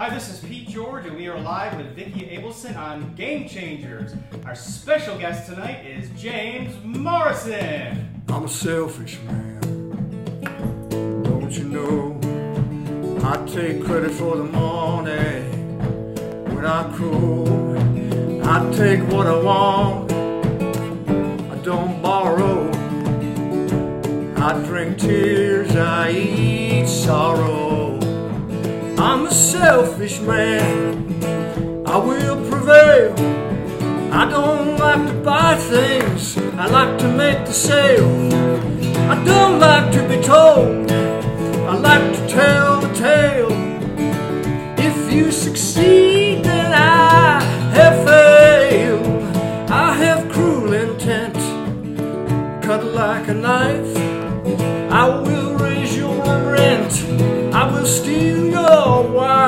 Hi, this is Pete George, and we are live with Vicki Abelson on Game Changers. Our special guest tonight is James Morrison. I'm a selfish man. Don't you know? I take credit for the money when I crow. I take what I want. I don't borrow. I drink tears. I eat sorrow. I'm a selfish man. I will prevail. I don't like to buy things. I like to make the sale. I don't like to be told. I like to tell the tale. If you succeed, then I have failed. I have cruel intent, cut like a knife. I will raise your rent. I will steal your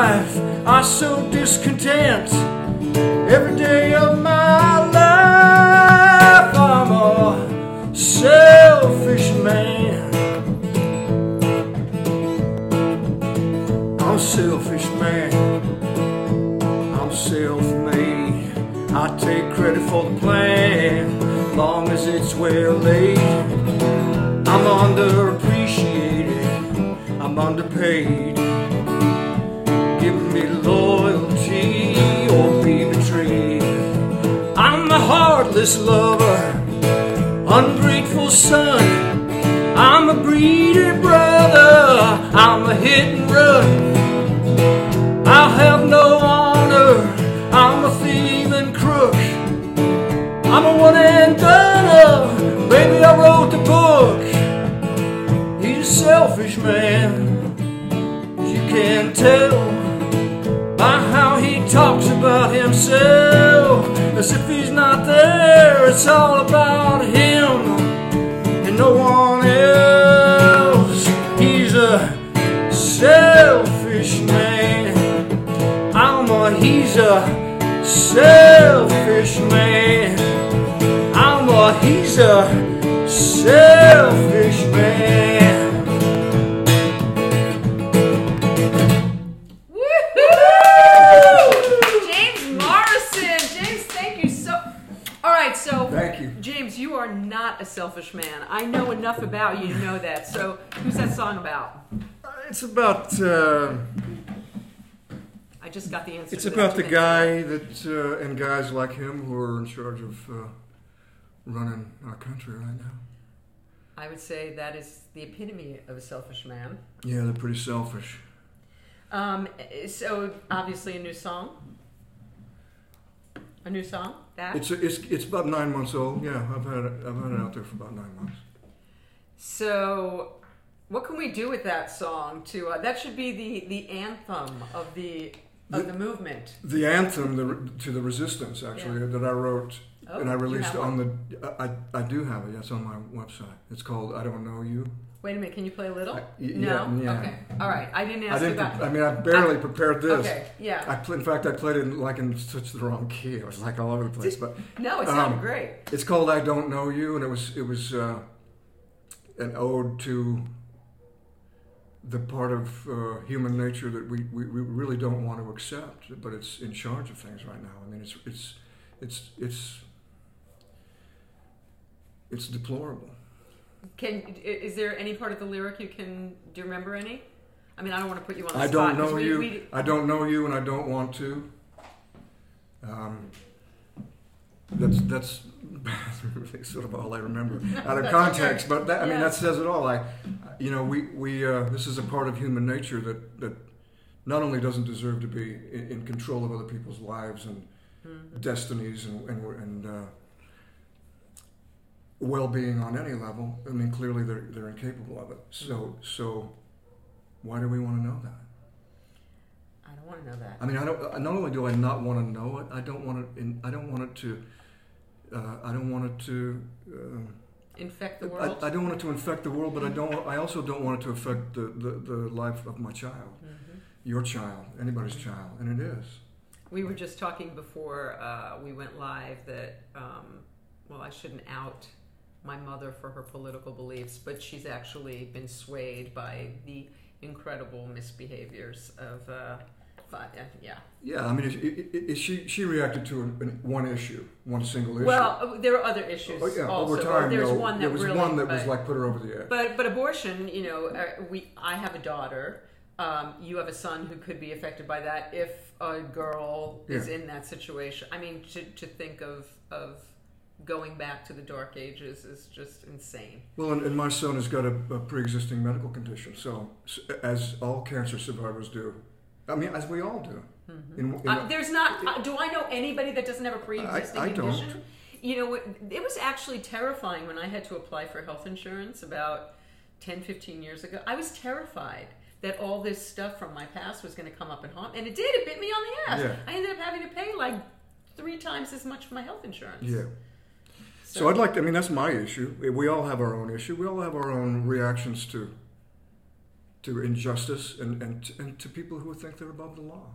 wife. I sow discontent every day of my life. I'm a selfish man. I'm a selfish man. I'm self-made. I take credit for the plan, long as it's well laid. I'm underappreciated. I'm underpaid. Heartless lover, ungrateful son. I'm a greedy brother. I'm a hit and run. I have no honor. I'm a thieving crook. I'm a one and done. Baby, I wrote the book. He's a selfish man. You can tell by how he talks about himself. As if he's not there, it's all about him and no one else. He's a selfish man. I'm a, he's a selfish man. I'm a, he's a selfish man. Enough about you to know that. So, who's that song about? It's about uh, I just got the answer. it's about the guy that uh, and guys like him who are in charge of uh, running our country right now. I would say that is the epitome of a selfish man. Yeah, they're pretty selfish. Um, so obviously a new song. A new song. That. It's it's it's about nine months old. Yeah, I've had it, I've had it out there for about nine months. So, what can we do with that song? To uh, that should be the the anthem of the of the, The- movement. The anthem the, to the resistance actually that I wrote Oh, and I released on the I, I do have it. Yes, on my website. It's called I don't know you. Wait a minute. Can you play a little? I- y- no. yeah, yeah. Okay. All right. I didn't ask I didn't. about. pre- I mean, I barely prepared this. Okay. Yeah. I pl- in fact I played it in, like in such the wrong key. It was like all over the place. But no, it sounded um, great. it's called I don't know you, and it was it was uh, an ode to the part of uh, human nature that we, we, we really don't want to accept, but it's in charge of things right now. I mean, it's it's it's it's it's deplorable. Can is there any part of the lyric you can do? You remember any? I mean, I don't want to put you on the I spot. don't know we- you. we- I don't know you, and I don't want to. Um, that's that's really sort of all I remember out of context. But that, I mean, Yeah. that says it all. I, you know, we we uh, this is a part of human nature that that not only doesn't deserve to be in, in control of other people's lives and Mhm. destinies and and, and uh, well-being on any level. I mean, clearly they're they're incapable of it. So so, why do we want to know that? I don't want to know that. I mean, I don't. Not only do I not want to know it, I don't want it. In, I don't want it to. Uh, I don't want it to. Uh, Infect the world. I, I don't want it to infect the world, but I don't. I also don't want it to affect the, the, the life of my child, Mhm. your child, anybody's child, and it is. We were just talking before uh, we went live that, um, well, I shouldn't out my mother for her political beliefs, but she's actually been swayed by the incredible misbehaviors of uh, yeah, yeah. Yeah, I mean, it, it, it, she she reacted to an, one issue, one single issue. Well, uh, there are other issues. Oh, yeah, also. over time, there's though, one that there was really, one that was but- like put her over the edge. But but abortion, you know, uh, we I have a daughter. Um, you have a son who could be affected by that if a girl is in that situation. I mean, to, to think of of going back to the dark ages is just insane. Well, and, and my son has got a, a pre-existing medical condition, so as all cancer survivors do, I mean, as we all do. In, in- Uh, there's not. Uh, do I know anybody that doesn't have a pre-existing I- I don't. condition? You know, it, it was actually terrifying when I had to apply for health insurance about 10, 15 years ago. I was terrified that all this stuff from my past was going to come up and haunt, and it did. It bit me on the ass. Yeah. I ended up having to pay like three times as much for my health insurance. yeah. So I'd like. To, I mean, that's my issue. We all have our own issue. We all have our own reactions to to injustice and and to, and to people who think they're above the law.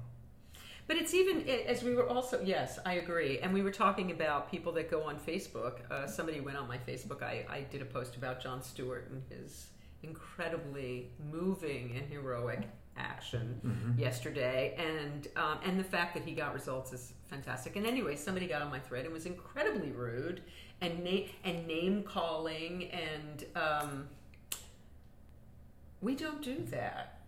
But it's even as we were also yes, I agree. And we were talking about people that go on Facebook. Uh, somebody went on my Facebook. I, I did a post about Jon Stewart and his incredibly moving and heroic action yesterday, and um, and the fact that he got results is fantastic. And anyway, somebody got on my thread and was incredibly rude and na- and name calling, and um, we don't do that.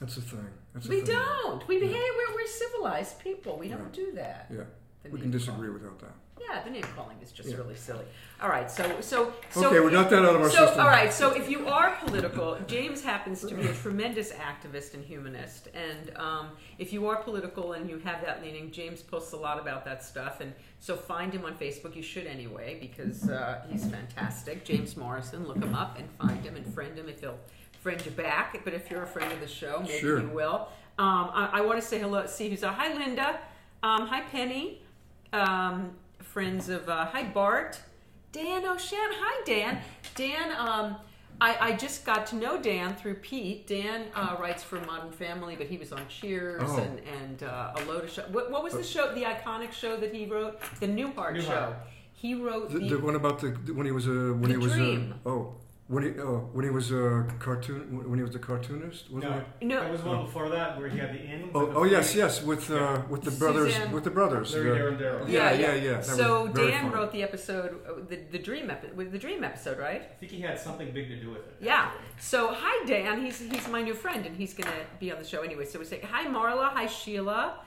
That's the thing. That's We thing. don't. We Yeah. behave. We're, we're civilized people. We don't do that. Yeah, The we can disagree calling. without that. Yeah, the name calling is just Yeah. really silly. All right, so so so. Okay, we got that out of our so, system. All right, so if you are political, James happens to be a tremendous activist and humanist, and um, if you are political and you have that leaning, James posts a lot about that stuff, and so find him on Facebook. You should anyway because uh, he's fantastic. James Morrison, look him up and find him and friend him if he'll friend you back. But if you're a friend of the show, maybe Sure. you will. Um, I, I want to say hello. See who's uh, hi, Linda. Um, hi, Penny. Um, friends of uh, hi, Bart. Dan O'Shannon. Hi, Dan. Dan. Um, I, I just got to know Dan through Pete. Dan uh, writes for Modern Family, but he was on Cheers Oh. and and uh, a of show. What, what was the show? The iconic show that he wrote, the Newhart, Newhart. show. He wrote The, the, the one about the when he was a when The he was Dream. a oh when he oh when he was a cartoon when he was a cartoonist wasn't No, he? No. there was one before that where he had the inn. Oh, the oh yes yes with uh, with the brothers Suzanne- with the brothers Larry, the- Darren, Darryl. yeah yeah yeah, that so Dan funny. wrote the episode, uh, the the dream epi- with the dream episode, right? I think he had something big to do with it. Yeah. So hi Dan, he's he's my new friend and he's gonna be on the show anyway. So we say hi Marla, hi Sheila,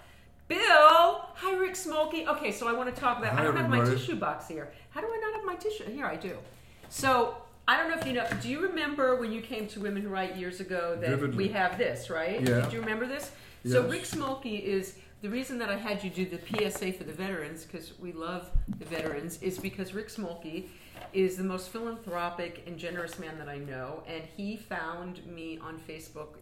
Bill, hi Rick Smolky. Okay, so I want to talk about. Hi, I don't have my tissue box here. How do I not have my tissue? Here I do. So I don't know if you know. Do you remember when you came to Women Who Write years ago that Vividly. we have this right? Yeah. Do you remember this? So Rick Smolke is. The reason that I had you do the PSA for the veterans, because we love the veterans, is because Rick Smolke is the most philanthropic and generous man that I know, and he found me on Facebook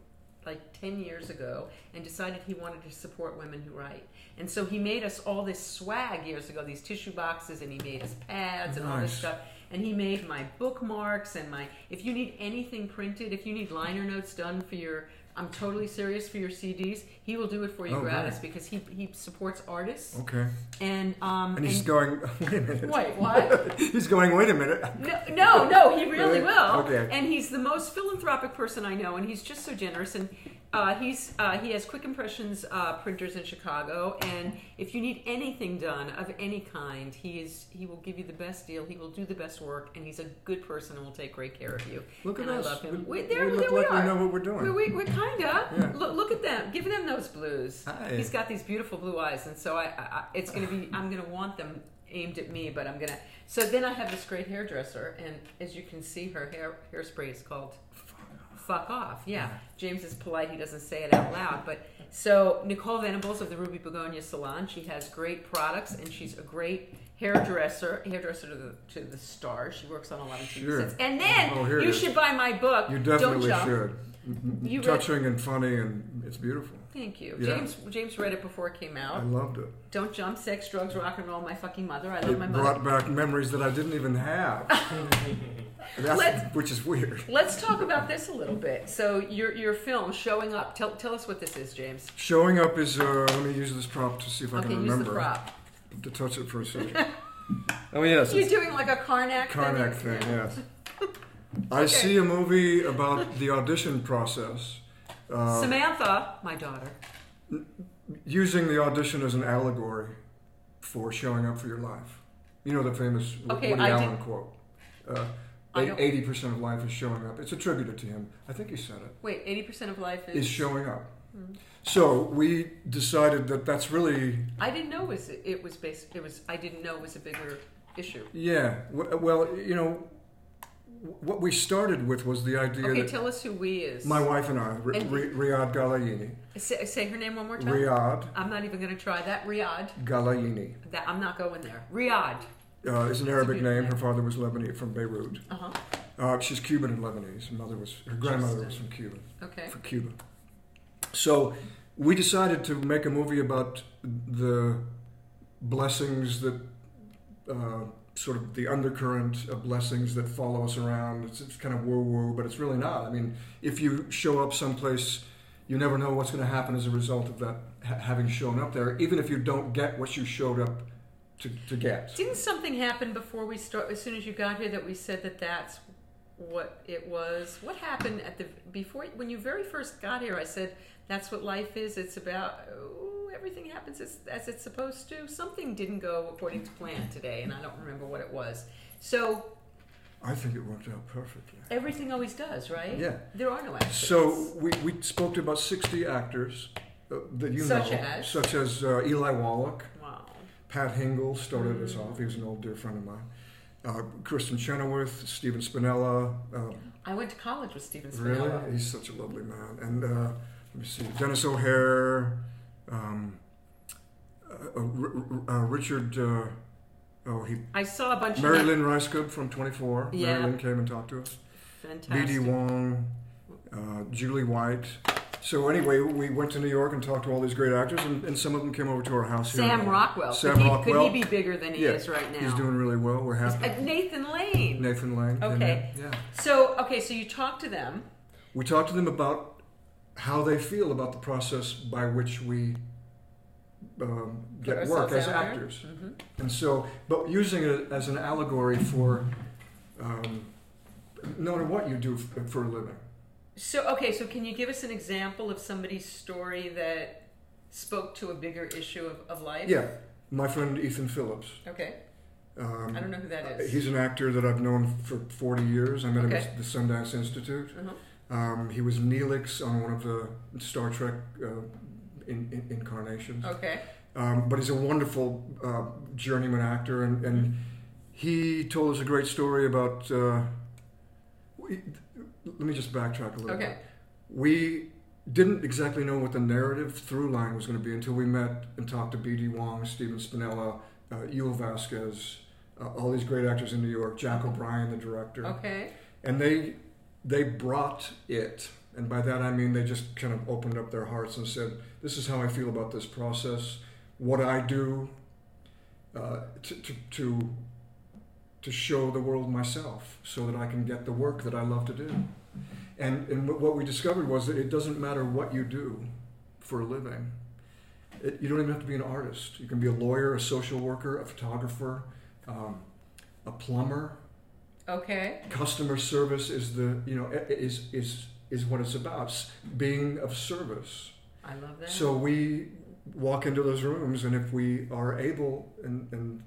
like 10 years ago and decided he wanted to support women who write. And so he made us all this swag years ago, these tissue boxes, and he made us pads and all this stuff. And he made my bookmarks and my, if you need anything printed, if you need liner notes done for your, I'm totally serious for your CDs, he will do it for you Oh, gratis great. because he, he supports artists. okay And, um, and he's going wait a minute Wait, what? he's going wait a minute No, no, no, he really Really? will. Okay. And he's the most philanthropic person I know, and he's just so generous. And uh, he's uh, he has Quick Impressions uh, printers in Chicago, and if you need anything done of any kind, he is he will give you the best deal. He will do the best work, and he's a good person and will take great care of you. look at and us I love him. we, We- there, we look there like we are. we know what we're doing We, we, we're kinda. Yeah. Look, look at them. Give them those blues. Hi. He's got these beautiful blue eyes, and so I, I, I it's gonna be. I'm gonna want them aimed at me, but I'm gonna. So then I have this great hairdresser, and as you can see, her hair hairspray is called "Fuck Off." Yeah, James is polite; he doesn't say it out loud, but. So Nicole Venables of the Ruby Begonia Salon, she has great products, and she's a great hairdresser, hairdresser to the to the stars. She works on a lot of TV Sure. sets. And then Oh, you should buy my book. you Don't definitely jump. should You mm-hmm. read- touching and funny and it's beautiful Thank you. Yeah. James James read it before it came out. I loved it Don't jump, sex, drugs, rock and roll, my fucking mother. I love it my mother. brought back memories that I didn't even have which is weird Let's talk about this a little bit. So your your film showing up. Tell tell us what this is, James. showing up is uh, let me use this prop to see if I Okay, can use remember the prop. to touch it for a second oh yes You're doing like a Carnac Carnac thing. thing, yes. I see a movie about the audition process. Uh, Samantha, my daughter. using the audition as an allegory for showing up for your life. You know the famous Okay, Woody I Allen did- quote. Uh, Eighty percent of life is showing up. It's attributed to him. I think he said it. Wait, eighty percent of life is. Is showing up. Hmm. So we decided that that's really I didn't know it was it was based. It was. I didn't know it was a bigger issue. yeah. Well, you know, what we started with was the idea Okay, tell us who we is. my wife and I, And- Ri- Riad Galayini, say, say her name one more time. Riad I'm not even going to try that. Riad. Galayini That I'm not going there. Riad. Uh, is an Arabic name. Her father was Lebanese from Beirut. Uh huh. Uh, she's Cuban and Lebanese. Her mother was her grandmother was from Cuba. Okay. For Cuba. So we decided to make a movie about the blessings that uh, sort of the undercurrent of blessings that follow us around. It's, it's kind of woo woo, but it's really not. I mean, if you show up someplace, you never know what's going to happen as a result of that ha- having shown up there, even if you don't get what you showed up to, to get. Didn't something happen before we start? As soon as you got here, that we said that that's what it was. What happened at the before when you very first got here? I said that's what life is. It's about oh, everything happens as, as it's supposed to. Something didn't go according to plan today, and I don't remember what it was. So I think it worked out perfectly. everything always does, right? Yeah. There are no accidents. So we, we spoke to about 60 actors uh, that you Such know, as? such as uh, Eli Wallach. Pat Hingle started us off. He was an old dear friend of mine. Uh, Kristin Chenoweth, Stephen Spinella. Uh, I went to college with Stephen really, Spinella. he's such a lovely man. And uh, let me see, Denis O'Hare, um, uh, uh, uh, Richard. Uh, oh, he I saw a bunch Mary of Lynn Rajskub from 24. Yeah. Mary Lynn came and talked to us. fantastic. B.D. Wong, uh, Julie White. So anyway, we went to New York and talked to all these great actors, and, and some of them came over to our house here. Sam Rockwell. Sam could, he, Rockwell. could he be bigger than he Yeah, is right now? He's doing really well. We're happy. Uh, Nathan Lane. Nathan Lane. and, Okay. uh, yeah. So okay, so you talk to them. We talked to them about how they feel about the process by which we um, get work as actors. Mhm. And so, but using it as an allegory for um, no matter what you do for a living. So okay, so can you give us an example of somebody's story that spoke to a bigger issue of, of life? Yeah. My friend Ethan Phillips. Okay. Um, I don't know who that is. He's an actor that I've known for 40 years. I met him at the Sundance Institute. Uh-huh. Um, he was Neelix on one of the Star Trek uh, in, in, incarnations. Okay. Um, but he's a wonderful uh, journeyman actor, and, and he told us a great story about. Uh, let me just backtrack a little Okay. bit. We didn't exactly know what the narrative through line was going to be until we met and talked to B.D. Wong, Stephen Spinella, uh, Yul Vasquez, uh, all these great actors in New York, Jack O'Brien, the director Okay. and they they brought it and by that i mean they just kind of opened up their hearts and said this is how i feel about this process what i do uh, to, to, to to show the world myself so that i can get the work that i love to do and, and what- we discovered was that it doesn't matter what you do for a living it, you don't even have to be an artist you can be a lawyer a social worker a photographer um, a plumber Okay. customer service is the you know is is is what it's about being of service I love that. so we walk into those rooms and if we are able and and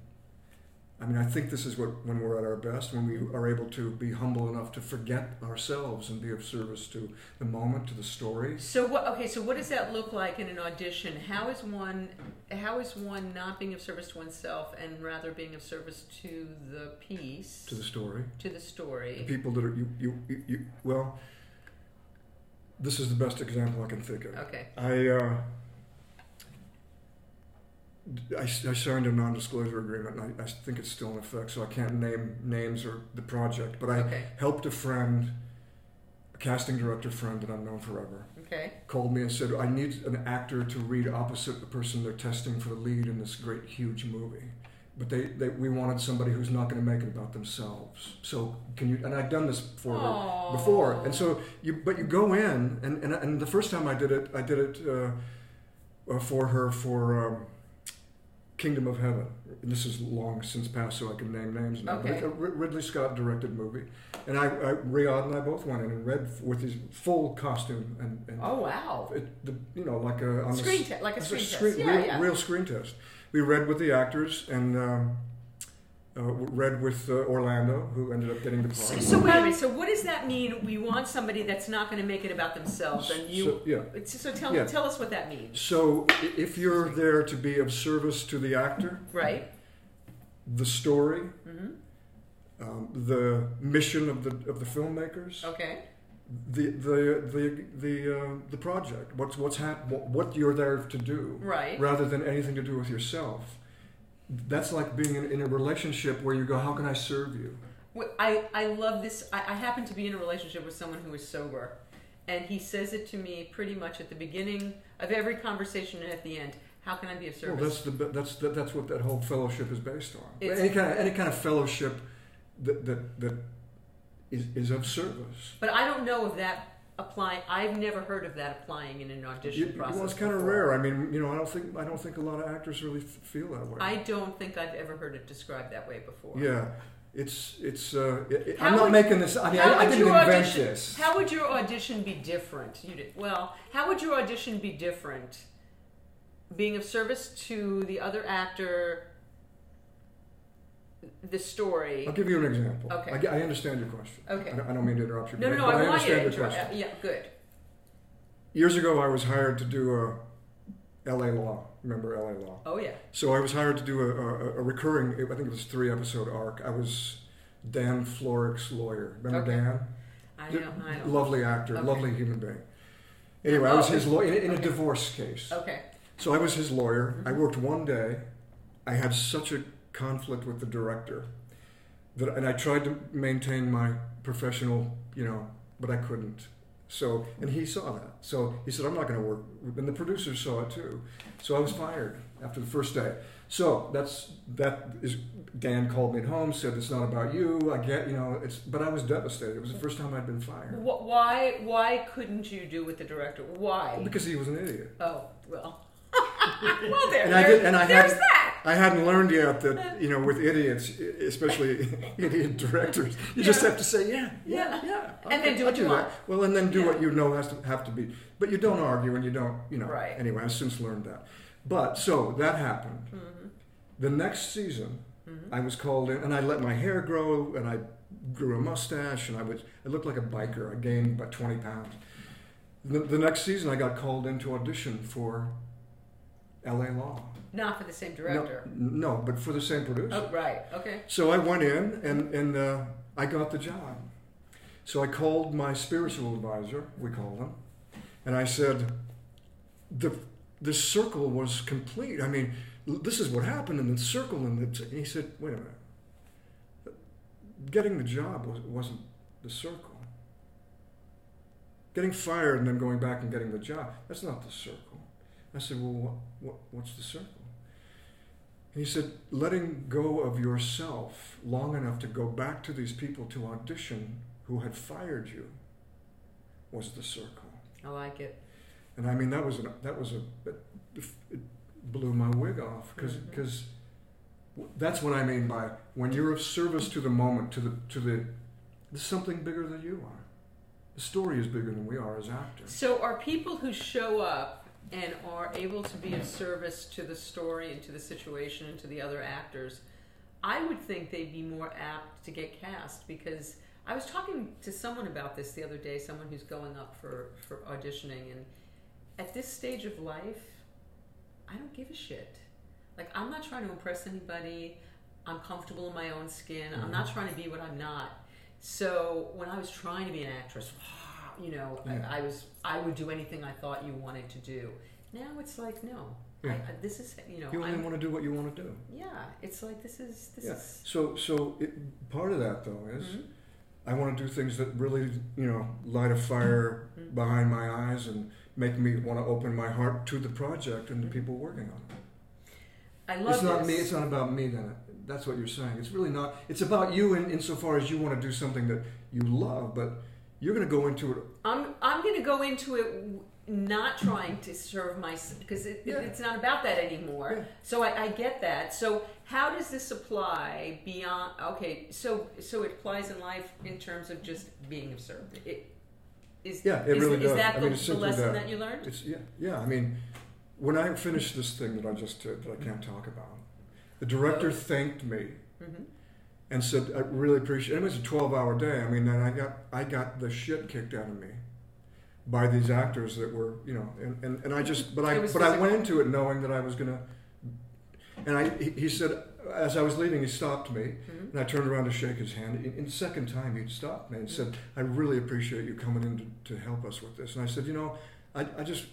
i mean i think this is what when we're at our best when we are able to be humble enough to forget ourselves and be of service to the moment to the story So what? Okay, so what does that look like in an audition? How is one? How is one not being of service to oneself and rather being of service to the piece, to the story to the story. the people that are you you, you, you well this is the best example i can think of Okay. I, uh, I, I signed a non-disclosure agreement, and I, I think it's still in effect, so I can't name names or the project. But I Okay. helped a friend, a casting director friend that I've known forever, Okay. called me and said, "I need an actor to read opposite the person they're testing for the lead in this great, huge movie." But they, they we wanted somebody who's not going to make it about themselves. So can you? And I'd done this for her before, and so you but you go in and and, and the first time I did it I did it uh, uh, for her for um, Kingdom of Heaven. This is long since passed, so I can name names now. Okay. But a Ridley Scott directed movie, and I, I Riad and I both went in and read with his full costume and, and Oh wow. it, the, you know like a on the Screen s- te- like a screen test. screen- Yeah, real, yeah. real screen test. We read with the actors and um, uh, read with uh, Orlando, who ended up getting the part. so wait a minute. So what does that mean? We want somebody that's not going to make it about themselves, and you. So, yeah. So tell Yeah. tell us what that means, So if you're there to be of service to the actor, right? the story, mm-hmm. um, the mission of the of the filmmakers, Okay. the the the the uh, the project. What's what's hap- what, what you're there to do, Right. rather than anything to do with yourself. That's like being in, in a relationship where you go, "How can I serve you?" Wh- I, I love this. I, I happen to be in a relationship with someone who is sober, and he says it to me pretty much at the beginning of every conversation and at the end. How can I be of Well, service? that's the that's that, that's what that whole fellowship is based on. It's- any kind of any kind of fellowship that that that is, is of service. but I don't know if that apply. I've never heard of that applying in an audition process. well, it's kind of rare. I mean, you know, I don't think I don't think a lot of actors really f- feel that way. I don't think I've ever heard it described that way before. Yeah, it's it's. Uh, it, I'm not would- making this. I mean, I, I didn't invent audition- this. How would your audition be different? You did, well, how would your audition be different? Being of service to the other actor, the story. I'll give you an example. Okay. I, I understand your question. Okay. I, don't- I don't mean to interrupt you. No, but no, no. I, you understand your question. uh, yeah, good. Years ago, I was hired to do a L.A. Law. Remember L.A. Law? Oh yeah. So I was hired to do a, a, a recurring. I think it was three episode arc. I was Dan Florek's lawyer. Remember Okay. Dan? I know. I know. Lovely actor, Okay. lovely human being. Anyway, I was Oh. his lawyer in, in a divorce case. Okay. So I was his lawyer. I Mm-hmm. worked one day. I had such a conflict with the director that, and I tried to maintain my professional, you know, but I couldn't. So, and he saw that. So he said, "I'm not going to work." And the producers saw it too. So I was fired after the first day. So that's that is. Dan called me at home, said it's not about you. I get, you know, it's. But I was devastated. It was the first time I'd been fired Why? Why couldn't you do with the director? Why? because he was an idiot. Oh well. well, there. And I did- and I there's had- that. I hadn't learned yet that you know with idiots, especially idiot directors, you just have to say yeah, yeah, Yeah. yeah, And then okay, do I'll what you that. want. Well, and then do Yeah. what you know has to have to be, but you don't argue and you don't, you know. Right. Anyway, I've since learned that. But so that happened. Mm-hmm. The next season, I was called in, and I let my hair grow, and I grew a mustache, and I was I looked like a biker. I gained about twenty pounds. The, the next season, I got called in to audition for L.A. Law. Not for the same director. No, no, but for the same producer. Oh right. Okay. So I went in and, and uh, I got the job. So I called my spiritual advisor, we called him, and I said, the, the circle was complete. I mean, this is what happened in the circle. And, the, and he said, wait a minute. Getting the job was, wasn't the circle. Getting fired and then going back and getting the job, that's not the circle. I said, well, what, what, what's the circle? And he said, letting go of yourself long enough to go back to these people to audition who had fired you was the circle. I like it. And I mean, that was an, that was a it, it blew my wig off because Mhm. that's what I mean by when you're of service to the moment to the to the there's something bigger than you are. The story is bigger than we are as actors. So are people who show up and are able to be of service to the story and to the situation and to the other actors, I would think they'd be more apt to get cast because I was talking to someone about this the other day, someone who's going up for, for auditioning, and at this stage of life, I don't give a shit. Like, I'm not trying to impress anybody. I'm comfortable in my own skin. I'm not mm-hmm. trying to be what I'm not. So when I was trying to be an actress, you know, Yeah. I, I was I would do anything I thought you wanted to do. Now it's like no, Yeah. I, this is you know, You only I'm, want to do what you want to do. yeah, it's like this is this Yeah. is So so it, part of that though is Mhm. I want to do things that really you know light a fire Mhm. behind my eyes and make me want to open my heart to the project and the people working on it. I love it's not this. me. It's not about me. Then that's what you're saying. It's really not. It's about you in insofar as you want to do something that you love, but you're going to go into it. I'm I'm going to go into it w- not trying to serve my because it, Yeah. it's not about that anymore. Yeah. So I, I get that. So how does this apply beyond? Okay, so so it applies in life in terms of just being of service. It is. Yeah, it is, really is does. that I mean, it's the lesson that. that you learned? It's yeah, yeah. I mean, when I finished this thing that I just did that I can't talk about, the director thanked me Mhm. And said, "I really appreciate." And it was a twelve-hour day. I mean, and I got I got the shit kicked out of me by these actors that were, you know, and, and, and I just, but I but I went into it knowing that I was gonna. And I, he, he said, as I was leaving, he stopped me, Mhm. and I turned around to shake his hand. In, in second time, he'd stopped me and said, "I really appreciate you coming in to, to help us with this." And I said, "You know, I, I just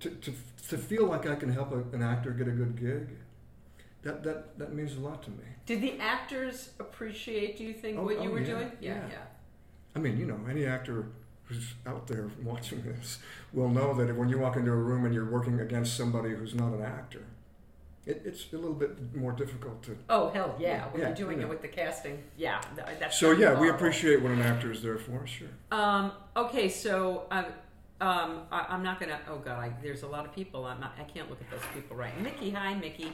to, to, to feel like I can help a, an actor get a good gig, that, that that means a lot to me. Did the actors appreciate? Do you think Oh, what you oh, were yeah, doing? Yeah, yeah. yeah. I mean, you know, any actor who's out there watching this will know that when you walk into a room and you're working against somebody who's not an actor, it, it's a little bit more difficult to. Oh hell yeah! When Yeah, you're doing yeah. it with the casting, yeah, that's So yeah, we appreciate what an actor is there for. Sure. Um, okay, so um, um, I, I'm not gonna. Oh God, I, there's a lot of people. I'm not. I can't look at those people right. Mickey, hi, Mickey.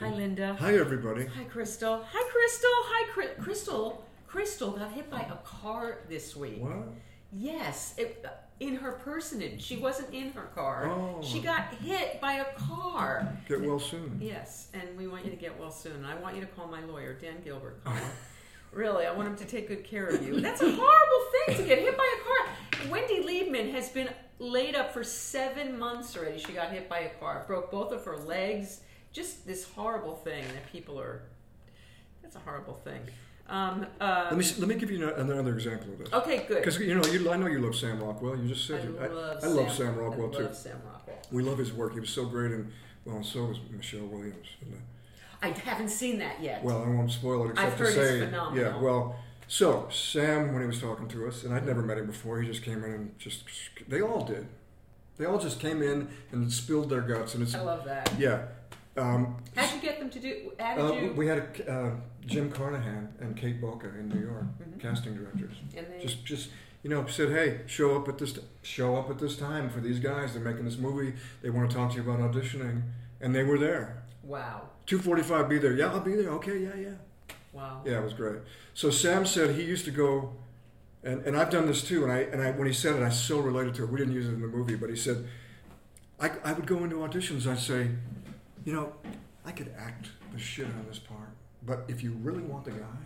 Hi, Linda. Hi, everybody. Hi, Crystal. Hi, Crystal. Hi, Cri- Crystal. Crystal got hit by a car this week. What? Yes, it, uh, in her personage. She wasn't in her car. Oh. She got hit by a car. Get well soon. Yes, and we want you to get well soon. I want you to call my lawyer, Dan Gilbert. Call him. really, I want him to take good care of you. That's a horrible thing to get hit by a car. Wendy Liebman has been laid up for seven months already. She got hit by a car, broke both of her legs. Just this horrible thing that people are. That's a horrible thing. Um, uh, Let me let me give you another example of this. okay, good. Because you know, you, I know you love Sam Rockwell. You just I said you, love, I, love Sam Rockwell I too. Sam Rockwell. We love his work. He was so great, and well, so was Michelle Williams. Uh, I haven't seen that yet. well, I won't spoil it except I've to heard it's say, phenomenal. yeah. Well, so Sam, when he was talking to us, and I'd never met him before, he just came in and just they all did. They all just came in and spilled their guts, and it's I love that. yeah. Um, How'd you get them to do? Uh, you? we had a, uh, Jim Carnahan and Kate Boca in New York, Mhm. casting directors. they, just just you know said hey show up at this show up at this time for these guys they're making this movie they want to talk to you about auditioning and they were there wow, 245 be there yeah i'll be there okay yeah yeah wow. yeah it was great so sam said he used to go and, and i've done this too and i and i when he said it i so related to it we didn't use it in the movie but he said i, I would go into auditions i'd say you know i could act the shit out of this part but if you really want the guy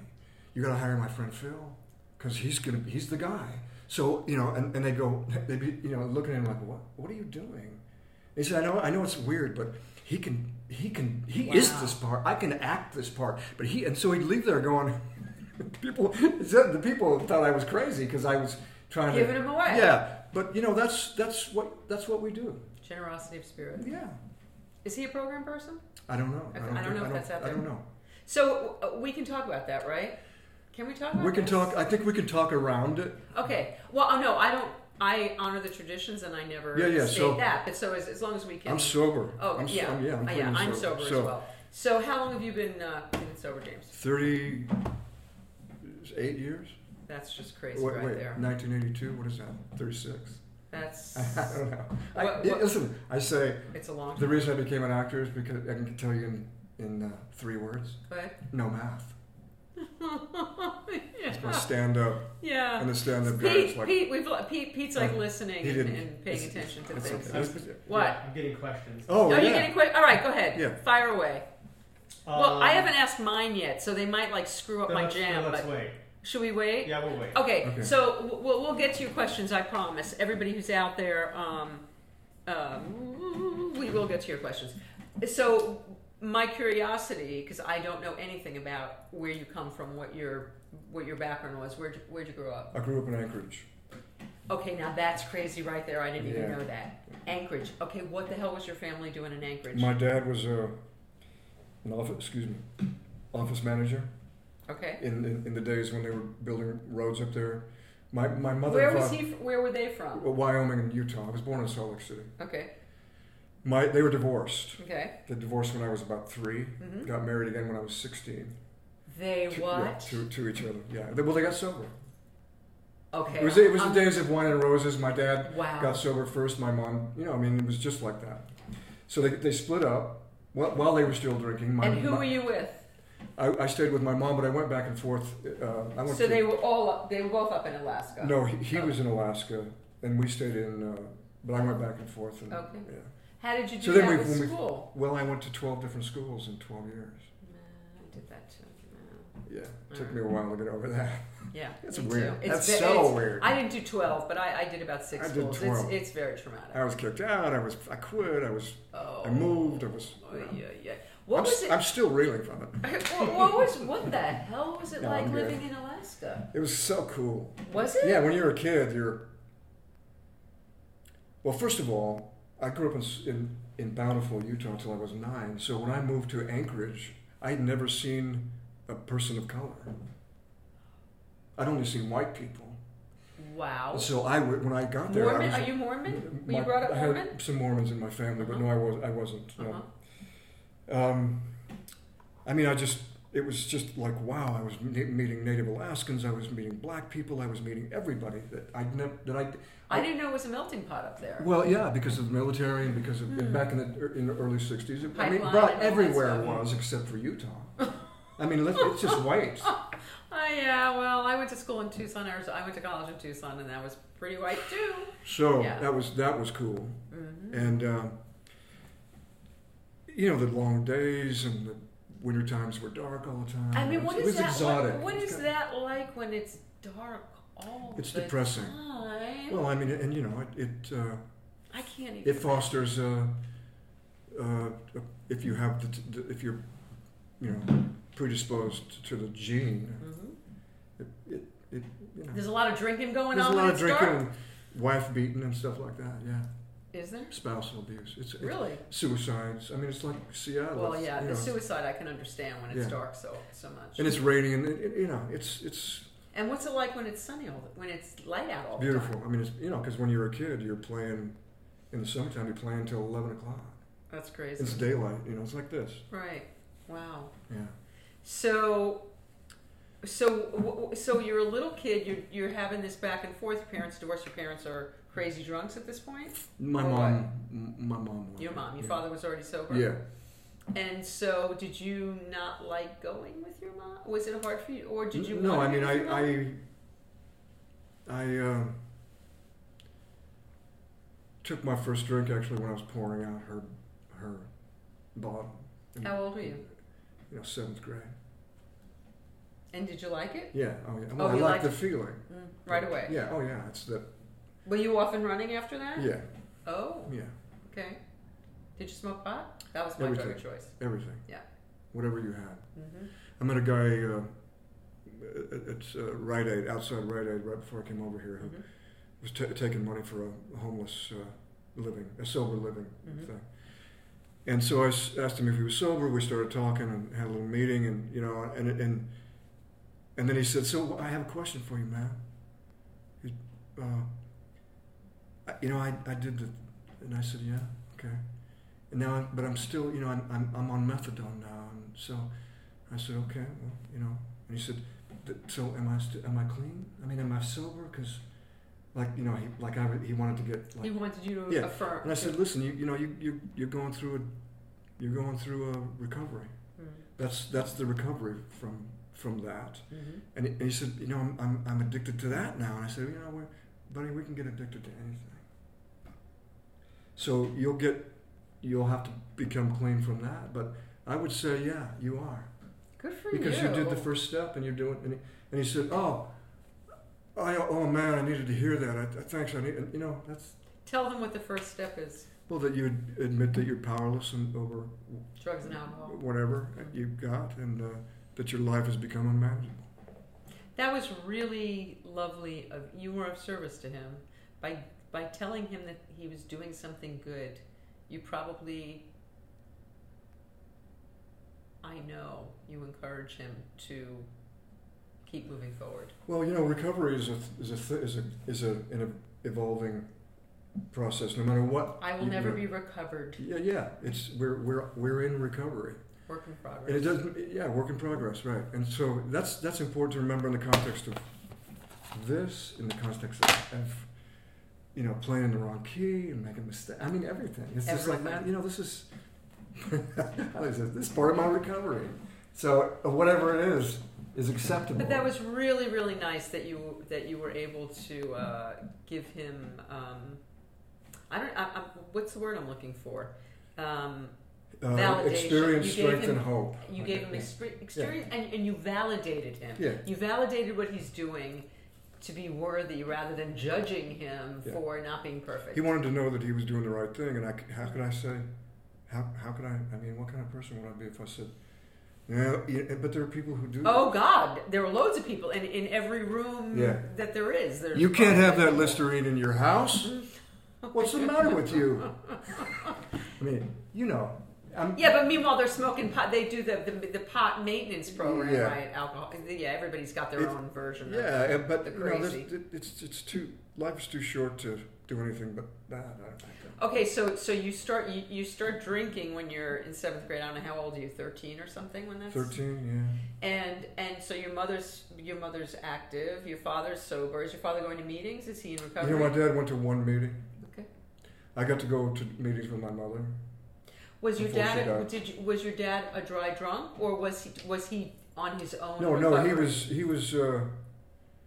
you got to hire my friend phil because he's gonna he's the guy. So you know, and, and they go, they be you know looking at him like, what what are you doing? He said, I know I know it's weird, but he can he can he is this part. I can act this part, but he and so he'd leave there going. people the people thought I was crazy because I was trying Giving to him away. Yeah, but you know that's that's what that's what we do. Generosity of spirit. Yeah, Is he a program person? I don't know. I don't know think- if that's out I don't know. So uh, we can talk about that, right? Can we talk about We can this? talk. I think we can talk around it. Okay. Well, oh, no, I don't. I honor the traditions, and I never Yeah, yeah, state so- that. But so as, as long as we can. I'm sober. Oh I'm, so- yeah, I'm- yeah, I'm, Uh, yeah. I'm sober as So, well. So how long have you been uh, been sober, James? 38 years? That's just crazy Wait, right wait, there. 1982? What is that? 36? That's I don't know. I, What- what- listen, I say it's a long. the reason I became an actor is because I can tell you in, in uh, three words But no math. yeah. My stand up yeah. and the stand up guy Pete, like. Pete, we've, Pete, Pete's like Uh, listening and, and paying it's- attention to things. okay. It's- What? Yeah, I'm getting questions. Oh, Oh, yeah. you're getting quick. All right, go ahead. Yeah. Fire away. well, I Um, haven't asked mine yet, so they might like screw up my jam. then Let's but wait. Should we wait? Yeah, we'll wait. Okay, Okay. so we'll, we'll get to your questions. I promise. Everybody who's out there, um, um, we will get to your questions. So my curiosity, because I don't know anything about where you come from, what your what your background was, where'd you, where'd you grow up? I grew up in Anchorage. Okay, now that's crazy right there. I didn't even know that. Anchorage. Okay, what the hell was your family doing in Anchorage? My dad was uh, an office, excuse me, office manager okay. in, in, in the days when they were building roads up there. My, my mother Where was he? Where were they from? Wyoming and Utah. I was born in Salt Lake City. Okay. My, they were divorced. Okay. They divorced when I was about 3 hmm Got married again when I was sixteen. They To- what? Yeah, to, to each other. Yeah. They, well, they got sober. Okay. It was it was the um, days of wine and roses. My dad Wow. got sober first. My mom, you know, I mean, it was just like that. So they, they split up while, while they were still drinking. My, And who my- were you with? I, I stayed with my mom, but I went back and forth. Uh, I went So to, they were all up, they were both up in Alaska. No, he, he Oh. was in Alaska, and we stayed in. Uh, but I went back and forth. And, Okay. Yeah. How did you do So then that we- with when we- school? Well, I went to twelve different schools in twelve years. I did that too. Yeah, it took me a while to get over that. Yeah, That's me weird. Too. That's ve- so it's- weird. I didn't do twelve, but I, I did about six I did schools. 12. It's, it's very traumatic. I was kicked out. I was. I quit. I was. oh, I moved. I was. Oh, yeah, yeah. What I'm, was it? I'm still reeling from it. what, what was what the hell was it No, like living in Alaska? It was so cool. Was it? Yeah, when you're a kid, you're. Well, first of all, I grew up in, in, in Bountiful, Utah until I was nine. So when I moved to Anchorage, I'd never seen a person of color. I'd only seen white people. Wow. So I, when I got there, I Mormon? was, Are you Mormon? Were my- you brought up I had Mormon? some Mormons in my family, but no, I uh-huh. was I wasn't. No. Uh-huh. Um, I mean, I just, it was just like, wow, I was meeting Native Alaskans, I was meeting black people, I was meeting everybody that I'd never, that I, I didn't know it was a melting pot up there. well, yeah, because of the military and because of, Hmm. back in the, in the early 60s, it, I mean, but and all that everywhere was except for Utah. I mean, let's, it's just white. Oh, yeah, well, I went to school in Tucson, Arizona. I went to college in Tucson, and that was pretty white too. So Yeah. that was, that was cool. hmm And, um, you know, the long days and the winter times were dark all the time. I mean, It was- is it was that? exotic. What, what is that like when it's dark all the time? It's depressing. time? Well, I mean, and you know, it, it uh, I can't even. it fosters uh, uh, if you have the, the if you're you know predisposed to the gene Mhm. it, it, it you know There's a lot of drinking going on. there's a lot of drinking dark. wife beating and stuff like that yeah Is there? spousal abuse it's, it's Really? suicides I mean it's like Seattle Well, yeah. The know, suicide I can understand when it's Yeah. dark so so much. and it's raining and it, you know it's it's And what's it like when it's sunny all the, when it's light out all the beautiful? I mean it's you know because when you're a kid you're playing in the summertime you're playing until 11 o'clock That's crazy. it's daylight you know it's like this Right. Wow. yeah So, so, w- so you're a little kid. You're you're having this back and forth. Your parents divorce Your parents are crazy drunks at this point. My Or mom, m- my mom. Your mom. Your yeah. father was already sober. Yeah. And so, did you not like going with your mom? Was it hard for you, or did you? No, I mean, I, with your mom? I, I uh, took my first drink actually when I was pouring out her, her bottle. in, How old were you? You know, seventh grade. And did you like it? Yeah. Oh, yeah. Oh, I you like liked the feeling. Mm, right away. Yeah. Oh, yeah. It's the. Were you off and running after that? Yeah. Oh, Yeah. okay. Did you smoke pot? That was my drug of choice. Everything. Yeah. Whatever you had. hmm I met a guy uh, at at, uh, Rite Aid, outside Rite Aid, right before I came over here, who Mhm. was ta taking money for a homeless uh, living, a sober living Mhm. thing. And so I s- asked him if he was sober. We started talking and had a little meeting, and you know, and and and then he said, "So I have a question for you, man. He, uh, you know, I, I did the," and I said, "Yeah, okay." And now, I'm, but I'm still, you know, I'm, I'm I'm on methadone now, and so I said, "Okay, well, you know." And he said, "So am I? St- am I clean? I mean, am I sober? Because, like, you know, he like I he wanted to get like." He wanted you to Yeah. affirm. And I said, listen, you, you know, you, you, you're going through a, you're going through a recovery. That's, that's the recovery from, from that. Mm-hmm. And he, and he said, you know, I'm, I'm, I'm addicted to that now. And I said, you know, we're, buddy, we can get addicted to anything. So you'll get, you'll have to become clean from that. But I would say, yeah, you are. Good for Because you. Because you did the first step and you're doing, and he, and he said, oh, I, oh man, I needed to hear that. I, thanks. I need, and, you know, that's, Tell them what the first step is. well, that you admit that you're powerless and over Drugs and alcohol. whatever you've got, and uh, that your life has become unmanageable. That was really lovely of you were of service to him by by telling him that he was doing something good. You probably I know you encourage him to keep moving forward. Well, you know, recovery is a is a th- is a is a an evolving process. No matter what, I will you- never you- be recovered. Yeah, yeah. It's we're we're we're in recovery, Work in progress. and it doesn't. Yeah, work in progress, right? And so that's that's important to remember in the context of this in the context of, of you know playing the wrong key and making mistakes. I mean everything. It's just like man, you know this is this is part of my recovery. So uh, whatever it is is acceptable. But that was really, really nice that you that you were able to uh, give him. Um, I don't. I, I, what's the word I'm looking for? Um, uh, validation. experience, strength, him- and hope. you gave him yeah. exper- experience, and, and you validated him. Yeah. You validated what he's doing to be worthy, rather than judging him Yeah. for not being perfect. He wanted to know that he was doing the right thing, and I, how could I say? How, how could I? I mean, what kind of person would I be if I said, yeah, yeah but there are people who do. Oh God, there are loads of people, and in every room Yeah. that there is, there's You can't have that people. Listerine in your house. What's the matter with you? I mean, you know, I'm, Yeah, but meanwhile they're smoking pot. They do the the, the pot maintenance program, Yeah. right? Alcohol. Yeah, everybody's got their It's- own version. yeah, of but the you know, crazy. it's it's too life is too short to do anything but that. I don't think. Okay, so so you start you, you start drinking when you're in seventh grade. I don't know how old are you, thirteen or something when that's Thirteen, yeah. And and so your mother's your mother's active. Your father's sober. Is your father going to meetings? Is he in recovery? You know, my dad went to one meeting. Okay. I got to go to meetings with my mother. Was your dad did you, was your dad a dry drunk or was he was he on his own? No, no, he was he was uh,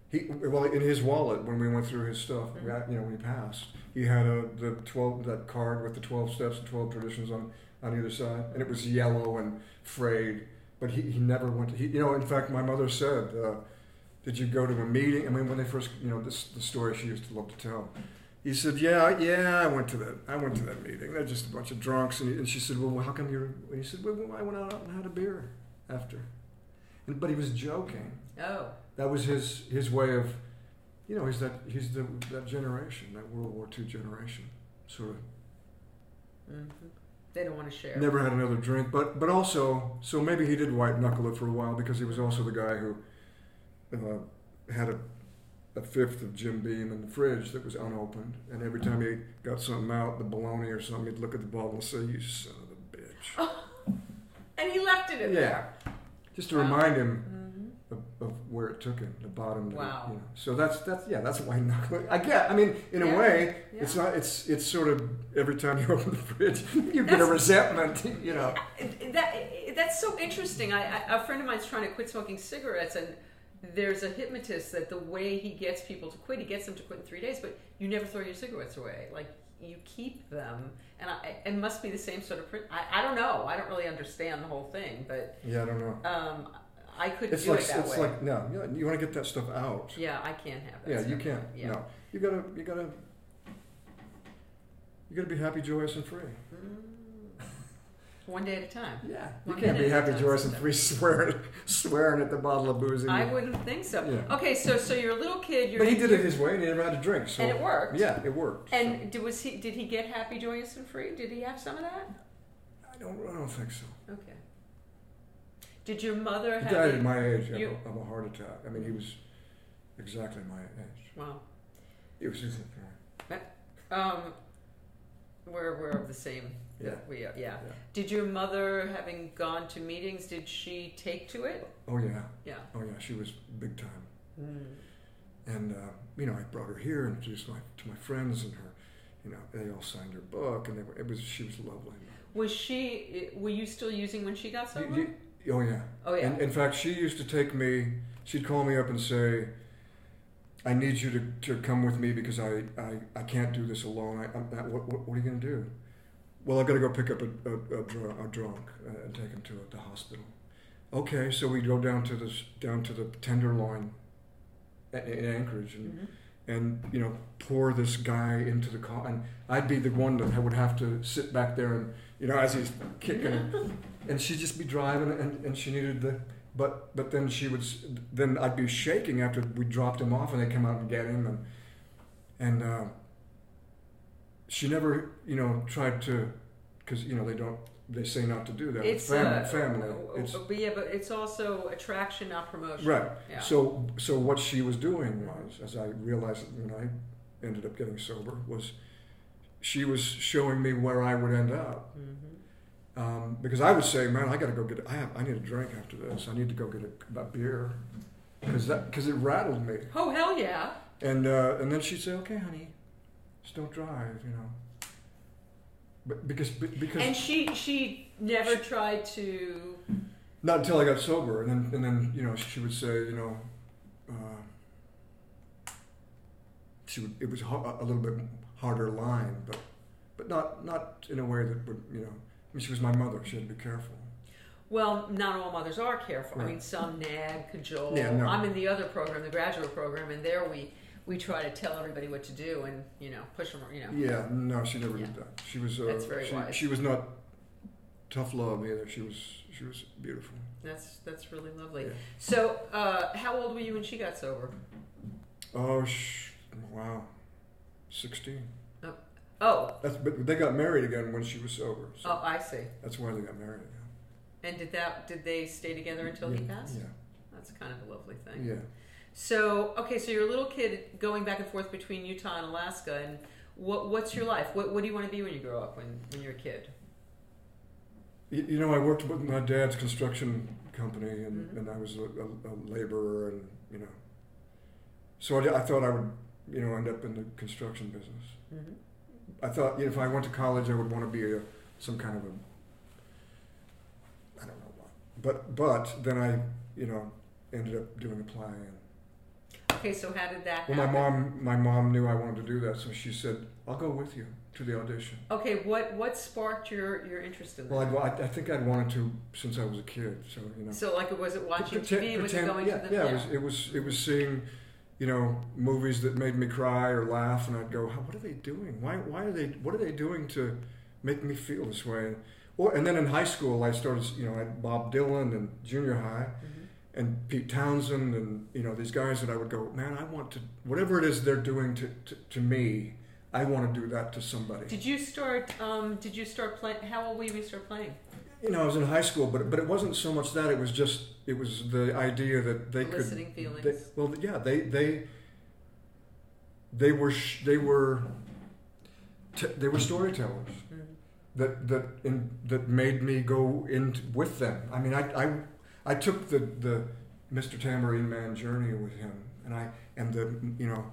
he well in his wallet when we went through his stuff. Mhm. You know, when he passed, he had a the twelve that card with the twelve steps and twelve traditions on on either side, and it was yellow and frayed. But he, he never went. To, he, you know, in fact, my mother said, uh, "Did you go to a meeting?" I mean, when they first, you know, this the story she used to love to tell. He said, "Yeah, yeah, I went to that. I went to that meeting. They're just a bunch of drunks." And, he, and she said, "Well, how come you're?" And he said, "Well, I went out and had a beer after." And, but he was joking. Oh, That was his his way of, you know, he's that he's the that generation, that World War II generation, sort of hmm they don't want to share. never had another drink, but but also so maybe he did white knuckle it for a while because he was also the guy who uh, had a a fifth of Jim Beam in the fridge that was unopened, and every time he got something out, the bologna or something, he'd look at the bottle and say, "You son of a bitch," And he left it in Yeah. there. just to Wow. remind him hmm of, of where it took him, the bottom. Wow. you know. So that's that's yeah, that's why knuckling. I get. I mean, in Yeah. a way, Yeah. it's not. It's it's sort of every time you open the fridge, you get a resentment. You know. That that's so interesting. I, I a friend of mine's trying to quit smoking cigarettes, and there's a hypnotist that the way he gets people to quit, he gets them to quit in three days, but you never throw your cigarettes away. Like you keep them, and I, it must be the same sort of. I, I don't know. I don't really understand the whole thing, but Yeah, I don't know. um, I couldn't It's do like it that it's way. like no. You, you want to get that stuff out. yeah, I can't have that. Yeah, you can't. Yeah. No, you gotta you gotta you gotta be happy, joyous, and free. Mm. One day at a time. Yeah, you One can't be minute at a happy, joyous, and free swearing swearing at the bottle of booze. I wouldn't think so. Yeah. Okay, so so you're a little kid. You're, But he did it his way, and he never had to drink. So and it worked. Yeah, it worked. so. And did, was he? Did he get happy, joyous, and free? Did he have some of that? I don't I don't think so. Okay. Did your mother He died at my age of, you- a, of a heart attack. I mean, he was exactly my age. Wow. He was just Um, we're we're of the same. Yeah. We are, yeah. Did your mother, having gone to meetings, did she take to it? Oh yeah, Yeah. oh yeah. She was big time. Mm. And uh, you know, I brought her here and introduced my to my friends and her. You know, they all signed her book, and they were, it was she was lovely. Was she? Were you still using when she got sober? you- oh yeah. oh yeah. And in fact, she used to take me. She'd call me up and say, "I need you to, to come with me because I, I, I can't do this alone. I, I'm not, what, what, what are you going to do?" Well, I've got to go pick up a, a, a, dr- a drunk uh, and take him to the hospital. Okay, so we go down to this down to the Tenderloin in Anchorage and Mhm. and you know pour this guy into the car and I'd be the one that would have to sit back there and you know as he's kicking and she'd just be driving and, and she needed the but but then she would then I'd be shaking after we dropped him off and they come out and get him and and uh, she never you know tried to because you know they don't they say not to do that It's with family uh, family it's but yeah, but it's also attraction, not promotion. right Yeah. so so what she was doing was, as I realized when I ended up getting sober, was she was showing me where I would end up. hmm Um, because I would say, man, I got to go get. I have. I need a drink after this. I need to go get a, a beer. because that because it rattled me. Oh hell yeah! And uh, and then she'd say, "Okay, honey, just don't drive," you know. But because be- because And she she never tried to. not until I got sober, and then and then you know she would say, you know, uh, she would it was a little bit harder line, but but not not in a way that would you know. I mean, she was my mother. She had to be careful. Well, not all mothers are careful. I mean, some nag, cajole. Yeah, no. I'm in the other program, the graduate program, and there we we try to tell everybody what to do and you know push them. You know. Yeah, no, she never Yeah. did that. She was uh, That's very she, wise. she was not tough love either. She was she was beautiful. That's that's really lovely. Yeah. So, uh, how old were you when she got sober? Oh, sh- wow, sixteen. Oh, That's but they got married again when she was sober. So oh, I see. that's why they got married again. And did that did they stay together until he yeah, passed? Yeah, That's kind of a lovely thing. yeah. So, okay, so you're a little kid going back and forth between Utah and Alaska, and what what's your life? What what do you want to be when you grow up? When when you're a kid? You, you know, I worked with my dad's construction company, and, Mhm. and I was a, a, a laborer, and you know, so I, I thought I would, you know, end up in the construction business. Mm-hmm. I thought you know, if I went to college, I would want to be a, some kind of a, I don't know what, but but then I, you know, ended up doing a play, and Okay, so how did that well, my mom, my mom knew I wanted to do that, so she said, "I'll go with you to the audition." Okay, what what sparked your your interest in that? Well, I'd, I, think I'd wanted to since I was a kid, so you know. so like, it was it watching Pretend- TV? Was it going yeah, to the yeah, It was it was it was seeing, you know, movies that made me cry or laugh, and I'd go, "How- "What are they doing? Why why are they what are they doing to make me feel this way?" Or and then in high school, I started, you know, I had Bob Dylan and junior high, Mhm. And Pete Townshend, and you know these guys that I would go, "Man, I want to whatever it is they're doing to to, to me, I want to do that to somebody." Did you start? Um, did you start playing? How old were you when you started playing? you know, I was in high school, but but it wasn't so much that it was just it was the idea that they Eliciting could. feelings. They, well, yeah, they they they were sh- they were t- they were storytellers Mhm. that that in, that made me go in with them. I mean, I I, I took the the Mr. Tambourine Man journey with him, and I and the you know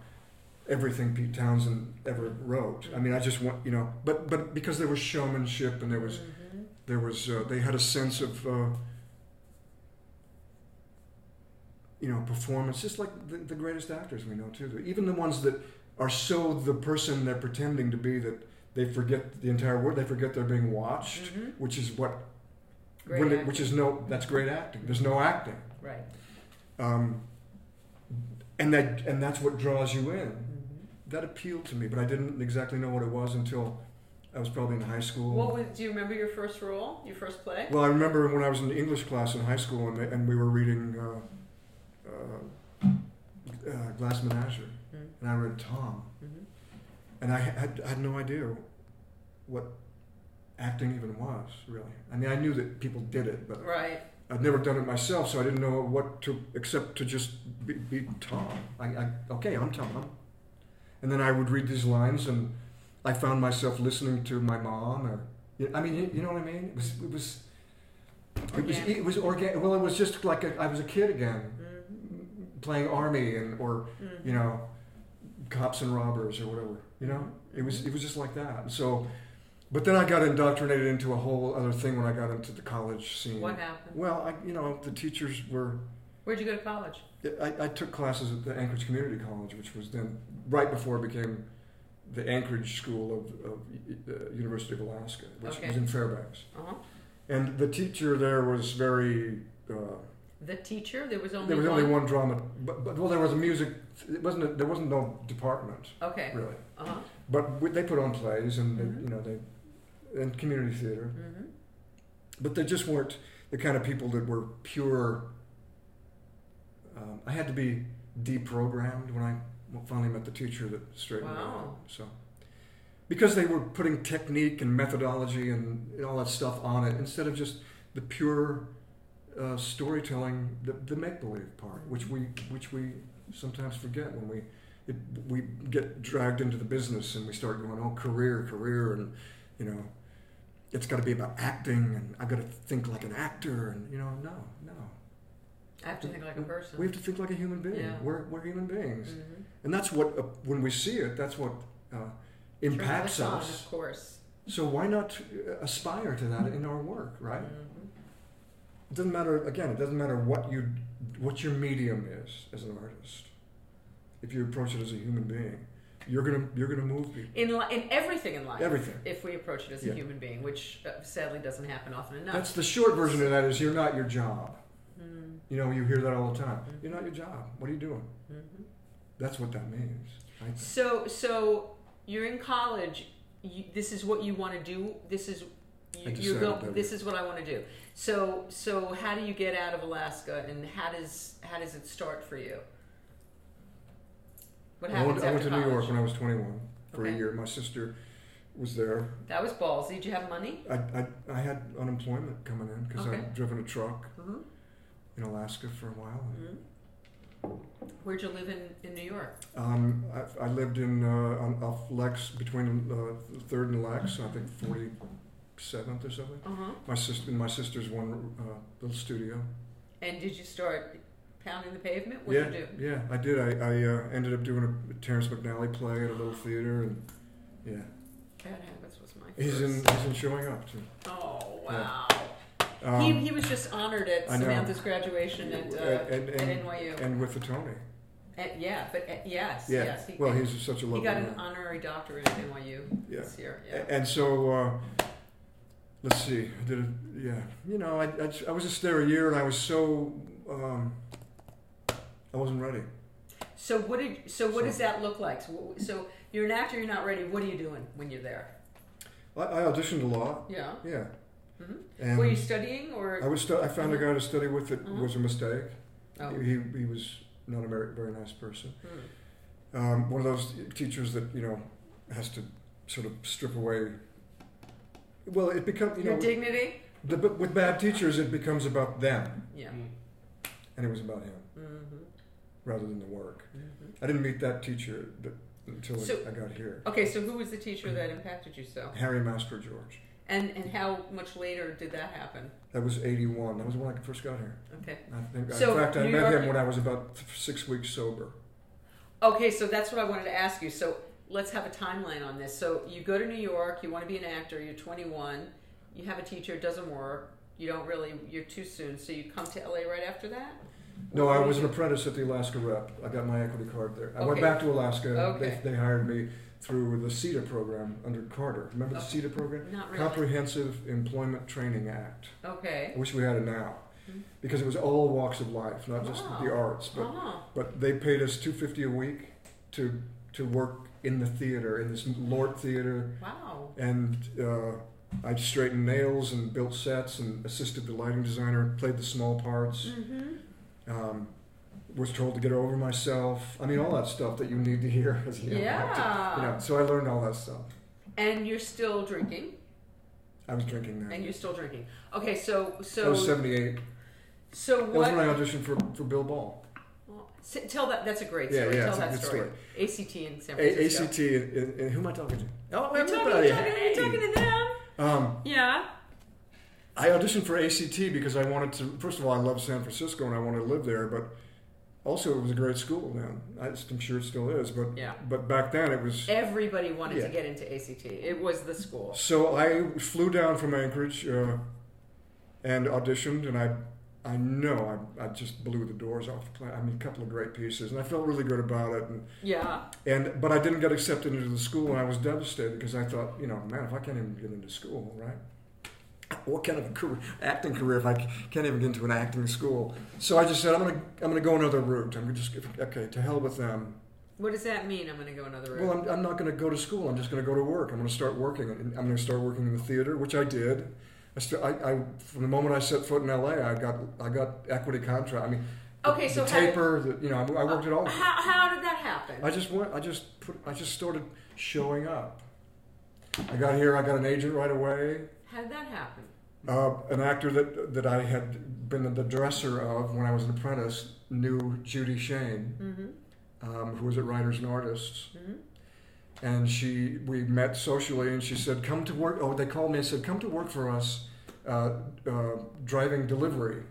everything Pete Townshend ever wrote. I mean, I just want you know, but but because there was showmanship and there was Mhm. there was uh, they had a sense of uh, you know performance just like the, the greatest actors we know too even the ones that are so the person they're pretending to be that they forget the entire world they forget they're being watched Mhm. which is what when it- which is no that's great acting there's no acting Right. um, and that and that's what draws you in Mhm. that appealed to me but I didn't exactly know what it was until I was probably in high school What was? Do you remember your first role? Your first play? Well, I remember when I was in English class in high school, and, they, and we were reading uh, uh, uh, Glass Menagerie, Mhm. and I read Tom, Mhm. and I had, I had no idea what acting even was really. I mean, I knew that people did it, but Right. I'd never done it myself, so I didn't know what to except to just be, be Tom. I, I okay, I'm Tom, and then I would read these lines, and I found myself listening to my mom, or I mean, you, you know what I mean? It was it was it was it was organic. Well, it was just like a, I was a kid again, Mhm. playing army and or Mhm. you know, cops and robbers or whatever. You know, it was it was just like that. So, but then I got indoctrinated into a whole other thing when I got into the college scene. What happened? Well, I, you know, the teachers were. Where'd you go to college? I, I took classes at the Anchorage Community College, which was then right before it became the Anchorage School of, of the University of Alaska, which Okay. was in Fairbanks. Uh huh. And the teacher there was very. Uh, The teacher. There was only there was one. only one drama, but, but well, there was a music. It wasn't. A, there wasn't no department Okay. really, Uh huh. but we, they put on plays and they, Mhm. you know they, and community theater. Mm-hmm. but they just weren't the kind of people that were pure. Um, I had to be deprogrammed when I finally met the teacher that straightened me out. So, because they were putting technique and methodology and all that stuff on it instead of just the pure uh, storytelling, the, the make believe part, which we which we sometimes forget when we it, we get dragged into the business and we start going, oh, career, career, and you know, it's got to be about acting, and I've got to think like an actor, and you know, no, no. I have to think like a person. We have to think like a human being. Yeah. We're, we're human beings. Mhm. And that's what, uh, when we see it, that's what uh, impacts us on, of course. So why not uh, aspire to that in our work, right? Mhm. It doesn't matter, again, it doesn't matter what, you, what your medium is as an artist. If you approach it as a human being, you're gonna, you're gonna move people. In li- in everything in life, Everything. if we approach it as Yeah. a human being, which uh, sadly doesn't happen often enough. That's the short version of that is you're not your job. Mm, You know, you hear that all the time. Mhm. You're not your job. What are you doing? mhm. That's what that means. So so you're in college. You, this is what you want to do. This is you, decided you go. that- This is what I want to do. So so how do you get out of Alaska, and how does how does it start for you? What I happens went, I went after to New York college? when I was 21 for Okay. a year. My sister was there. That was ballsy. Did you have money? I, I, I had unemployment coming in because Okay. I'd driven a truck Mm-hmm. in Alaska for a while. Where'd you live in, in New York? Um, I, I lived in uh, on, off Lex between uh, Third and Lex. I think 47th or something. Uh huh. My sister, my sister's one uh, little studio. And did you start pounding the pavement? What yeah, you do? yeah, I did. I, I uh, ended up doing a Terrence McNally play at a little theater, and yeah, Bad Habits was my. he's in he's in showing up too. Oh Yeah. wow. Um, he, he was just honored at Samantha's graduation at, uh, and, at NYU. and with the Tony. And- yeah, but uh, yes, Yeah. yes. He, well, he's such a he lovely got an honorary doctorate at NYU Yeah. this year. Yeah. And so, uh, let's see. I did it. Yeah. You know, I, I, I was just there a year, and I was so um, I wasn't ready. So what did so what So- does that look like? So, so you're an actor, you're not ready. What are you doing when you're there? I, I auditioned a lot. Yeah. Yeah. Mhm. And Were you studying or? I was. Stu- I found a guy to study with that Mhm. was a mistake. oh. He, he was not a very, very nice person. Hmm. Um, one of those teachers that you know has to sort of strip away. Well, it becomes you Your know dignity? the, but with bad teachers it becomes about them, Yeah. and it was about him Mm-hmm. Rather than the work. Mm-hmm. I didn't meet that teacher until So- I got here. Okay, so who was the teacher that impacted you so? Harry Mastrogeorge. And and how much later did that happen? That was '81. That was when I first got here. Okay. I think. So, in fact, I New met York- him when I was about six weeks sober. Okay, so that's what I wanted to ask you. So let's have a timeline on this. So you go to New York, you want to be an actor, you're 21, you have a teacher, it doesn't work, you don't really, you're too soon, so you come to LA right after that? No, I was an apprentice at the Alaska Rep. I got my equity card there. I went back to Alaska. Okay. They, they hired me through the CETA program under Carter. Remember the Oh. CETA program? Not really. Comprehensive Employment Training Act. Okay. I wish we had it now, Mhm. because it was all walks of life, not just Wow. the arts. But Uh-huh. but they paid us two fifty a week to to work in the theater in this LORT theater, Wow. and uh, I straightened nails and built sets and assisted the lighting designer, played the small parts. Mm-hmm. Um, was told to get over myself. I mean, all that stuff that you need to hear as a young actor. Yeah. You know, so I learned all that stuff. And you're still drinking, I was drinking then. and you're still drinking. Okay, so so was '78. so what? That was when I auditioned for, for Bill Ball. well, tell that. That's a great story. yeah, yeah, tell a that good story. ACT in San A- Francisco. ACT, and, and, who am I talking to? Oh, You're talking, you're talking, Hey. you're talking to them. Um, Yeah. I auditioned for ACT because I wanted to. First of all, I love San Francisco and I wanted to live there, but also it was a great school then. I'm sure it still is, but Yeah. but back then it was. Everybody wanted Yeah. to get into ACT. It was the school. So I flew down from Anchorage uh, and auditioned, and I I know I, I just blew the doors off. I mean, a couple of great pieces, and I felt really good about it. And, Yeah. and but I didn't get accepted into the school, and I was devastated because I thought, you know, man, if I can't even get into school, right? What kind of a career, acting career if I can't even get into an acting school? So I just said, I'm gonna I'm gonna go another route. I'm just okay. To hell with them. What does that mean? I'm going to go another route. Well, I'm, I'm not going to go to school. I'm just going to go to work. I'm going to start working. I'm going to start working in the theater, which I did. I, st- I, I from the moment I set foot in LA, I got I got equity contract. I mean, the, Okay, so the how did- taper, the, you know, I, I worked it all. How, how did that happen? I just went. I just put. I just started showing up. I got here. I got an agent right away. How did that happen? Uh, an actor that that I had been the dresser of when I was an apprentice knew Judy Shane, Mm-hmm. um, who was at Writers and Artists. Mm-hmm. and she we met socially and she said come to work oh they called me and said come to work for us uh, uh, driving delivery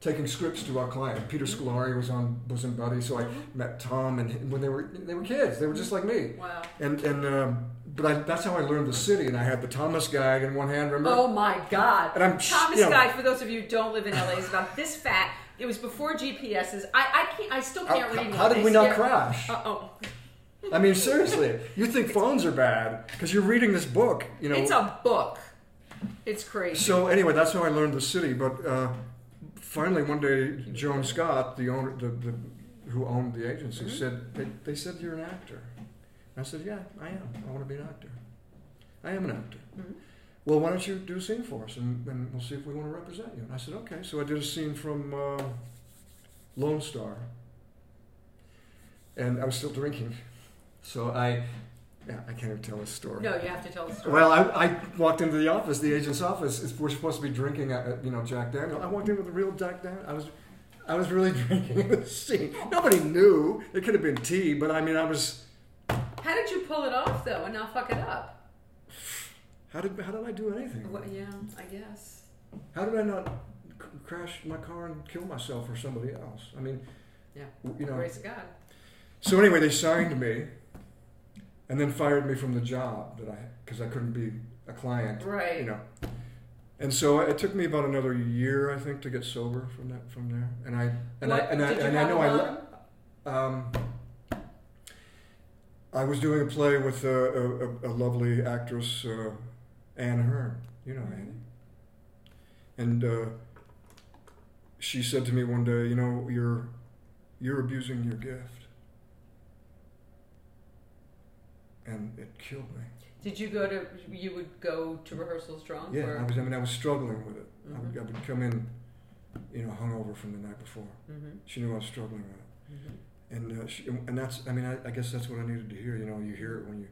taking scripts to our client. Peter Scolari was on in Buddy, so I Mm-hmm. met Tom and when they were they were kids, they were just like me. Wow. And and um, but I, that's how I learned the city. And I had the Thomas guide in one hand. Remember? Oh my God! And I'm- Thomas you know- Guide. For those of you who don't live in LA, is about this fat. It was before GPSs. I, I can't. I still can't read. how did we not crash? Uh oh. I mean, seriously, you think phones are bad because you're reading this book, you know? It's a book. It's crazy. So anyway, that's how I learned the city. But uh, finally, one day, Joan Scott, the owner, the, the who owned the agency, Mm-hmm. said they, they said you're an actor. And I said, yeah, I am. I want to be an actor. I am an actor. Mhm. Well, why don't you do a scene for us, and, and we'll see if we want to represent you. And I said, okay. So I did a scene from uh, Lone Star, and I was still drinking. So I, I can't even tell a story. no, you have to tell the story. Well, I, I walked into the office, the agent's office. We're supposed to be drinking, uh, you know, Jack Daniel. I walked in with a real Jack Daniel. I was, I was really drinking in the scene. Nobody knew. It could have been tea, but I mean, I was. How did you pull it off though, and not fuck it up? How did how did I do anything? Well, yeah, I guess. How did I not c- crash my car and kill myself or somebody else? I mean, Yeah. you know. Grace of God. So anyway, they signed me, and then fired me from the job that I because I couldn't be a client. Right. you know. And so it took me about another year, I think, to get sober from that from there. And I and What- I and I, and I know I um, I was doing a play with a, a, a lovely actress, uh, Ann Hearn. You know Annie. And uh, she said to me one day, "You know, you're you're abusing your gift," and it killed me. Did you go to? You would go to rehearsals drunk? Yeah, or? I was. I mean, I was struggling with it. I, would, Mhm. I would come in, you know, hungover from the night before. Mm-hmm. She knew I was struggling with it, Mm-hmm. and uh, she, and that's. I mean, I, I guess that's what I needed to hear. You know, you hear it when you.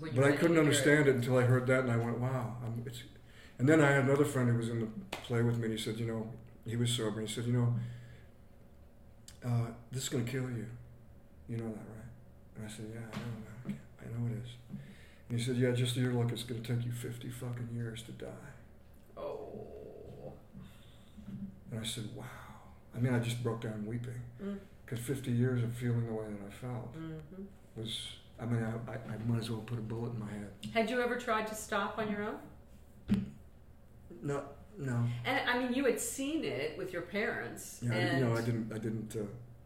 When you But I couldn't understand it until I heard that, and I went, "Wow!" I'm, it's. And then I had another friend who was in the play with me, and he said, "You know, he was sober, and he said, you know, uh, this is going to kill you. You know that, right?" And I said, "Yeah, I know that. I know it is." And he said, "Yeah, just your luck. It's going to take you fifty fucking years to die." Oh. And I said, wow. I mean, I just broke down weeping. Mm. Because 50 years of feeling the way that I felt Mm-hmm. was, I mean, I, I, I might as well put a bullet in my head. Had you ever tried to stop on your own? No, no. And I mean, you had seen it with your parents, Yeah, I, and you know, I didn't, I didn't, uh,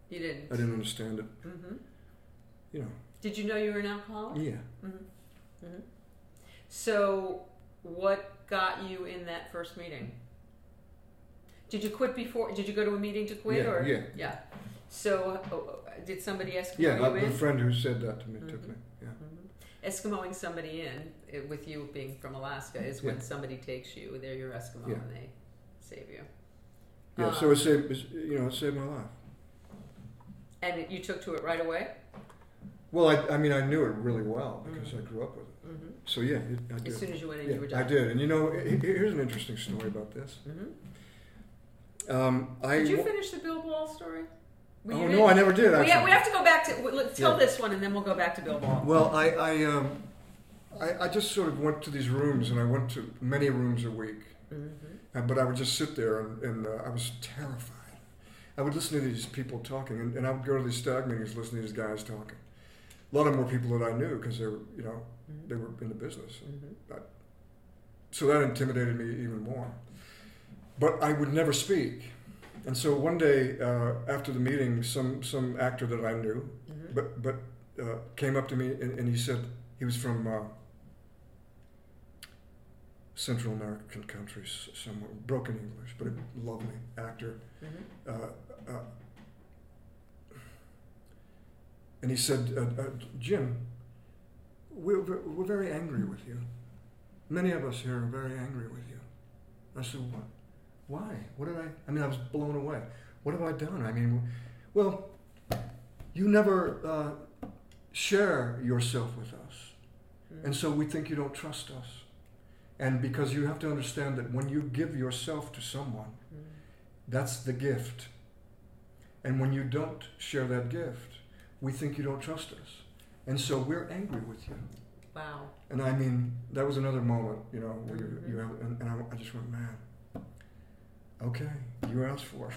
you didn't. I didn't understand it. hmm You know, Did you know you were an alcoholic? yeah. hmm hmm So, what got you in that first meeting? Did you quit before? Did you go to a meeting to quit, Yeah, or yeah. yeah? So, uh, did somebody Yeah, you in? the friend who said that to me took Mhm. me. Yeah. Mhm. Eskimoing somebody in, uh, with you being from Alaska, is when Yeah. somebody takes you. They're your Eskimo Yeah. and they save you. Yeah, so Um, it saved, you know, it saved my life. And you took to it right away? Well, I, I mean, I knew it really well because Mhm. I grew up with it. hmm So yeah, it, I did. As soon as you went in, yeah, you were done. I did. And you know, he- here's an interesting story about this. hmm Um, I Did you finish the Bill Ball story? Well, Oh no. I never did. We have, we have to go back to. Let's tell Yeah. this one, and then we'll go back to Bill Ball. Well, I I, um, I I just sort of went to these rooms, and I went to many rooms a week. hmm Uh, but I would just sit there, and, and uh, I was terrified. I would listen to these people talking, and, and I would go to these stag meetings, listening to these guys talking. A lot of were people that I knew because they were, you know, Mhm. they were in the business. hmm So that intimidated me even more. But I would never speak. And so one day uh, after the meeting, some some actor that I knew, hmm but but uh, came up to me and, and he said he was from uh, Central American countries, somewhere broken English, but a lovely actor. hmm Uh, uh, and he said, uh, uh, "Jim, we're we're very angry with you. Many of us here are very angry with you." I said, "What? Why? What did I? I mean, I was blown away. What have I done? I mean, well, you never uh, share yourself with us, and so we think you don't trust us. And because you have to understand that when you give yourself to someone, that's the gift. And when you don't share that gift, we think you don't trust us. And so we're angry with you. Wow. And I mean, that was another moment, you know, where you, Mhm. you have, and, and I, I just went, man, okay, you asked for. it.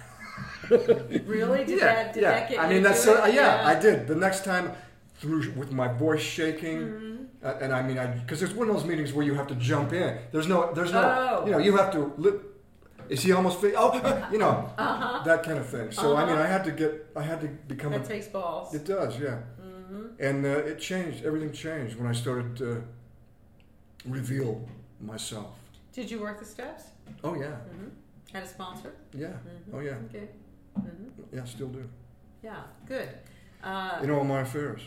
Really? Did yeah, that? Did yeah. that get I mean, that's so, it? yeah, I did. The next time, through with my voice shaking, Mm-hmm. uh, and I mean, I because there's one of those meetings where you have to jump in. There's no, there's no, Oh. you know, you have to. Is he almost? Fi- oh, you know, Uh-huh. that kind of thing. So I mean, Uh-huh. I had to get, I had to become. That A, takes balls. it does, yeah. hmm And uh, it changed. Everything changed when I started to reveal myself. Did you work the steps? Oh yeah, hmm Had a sponsor? yeah. hmm Oh yeah, Okay. hmm yeah. Still do. Yeah. Good. Uh, In all my affairs.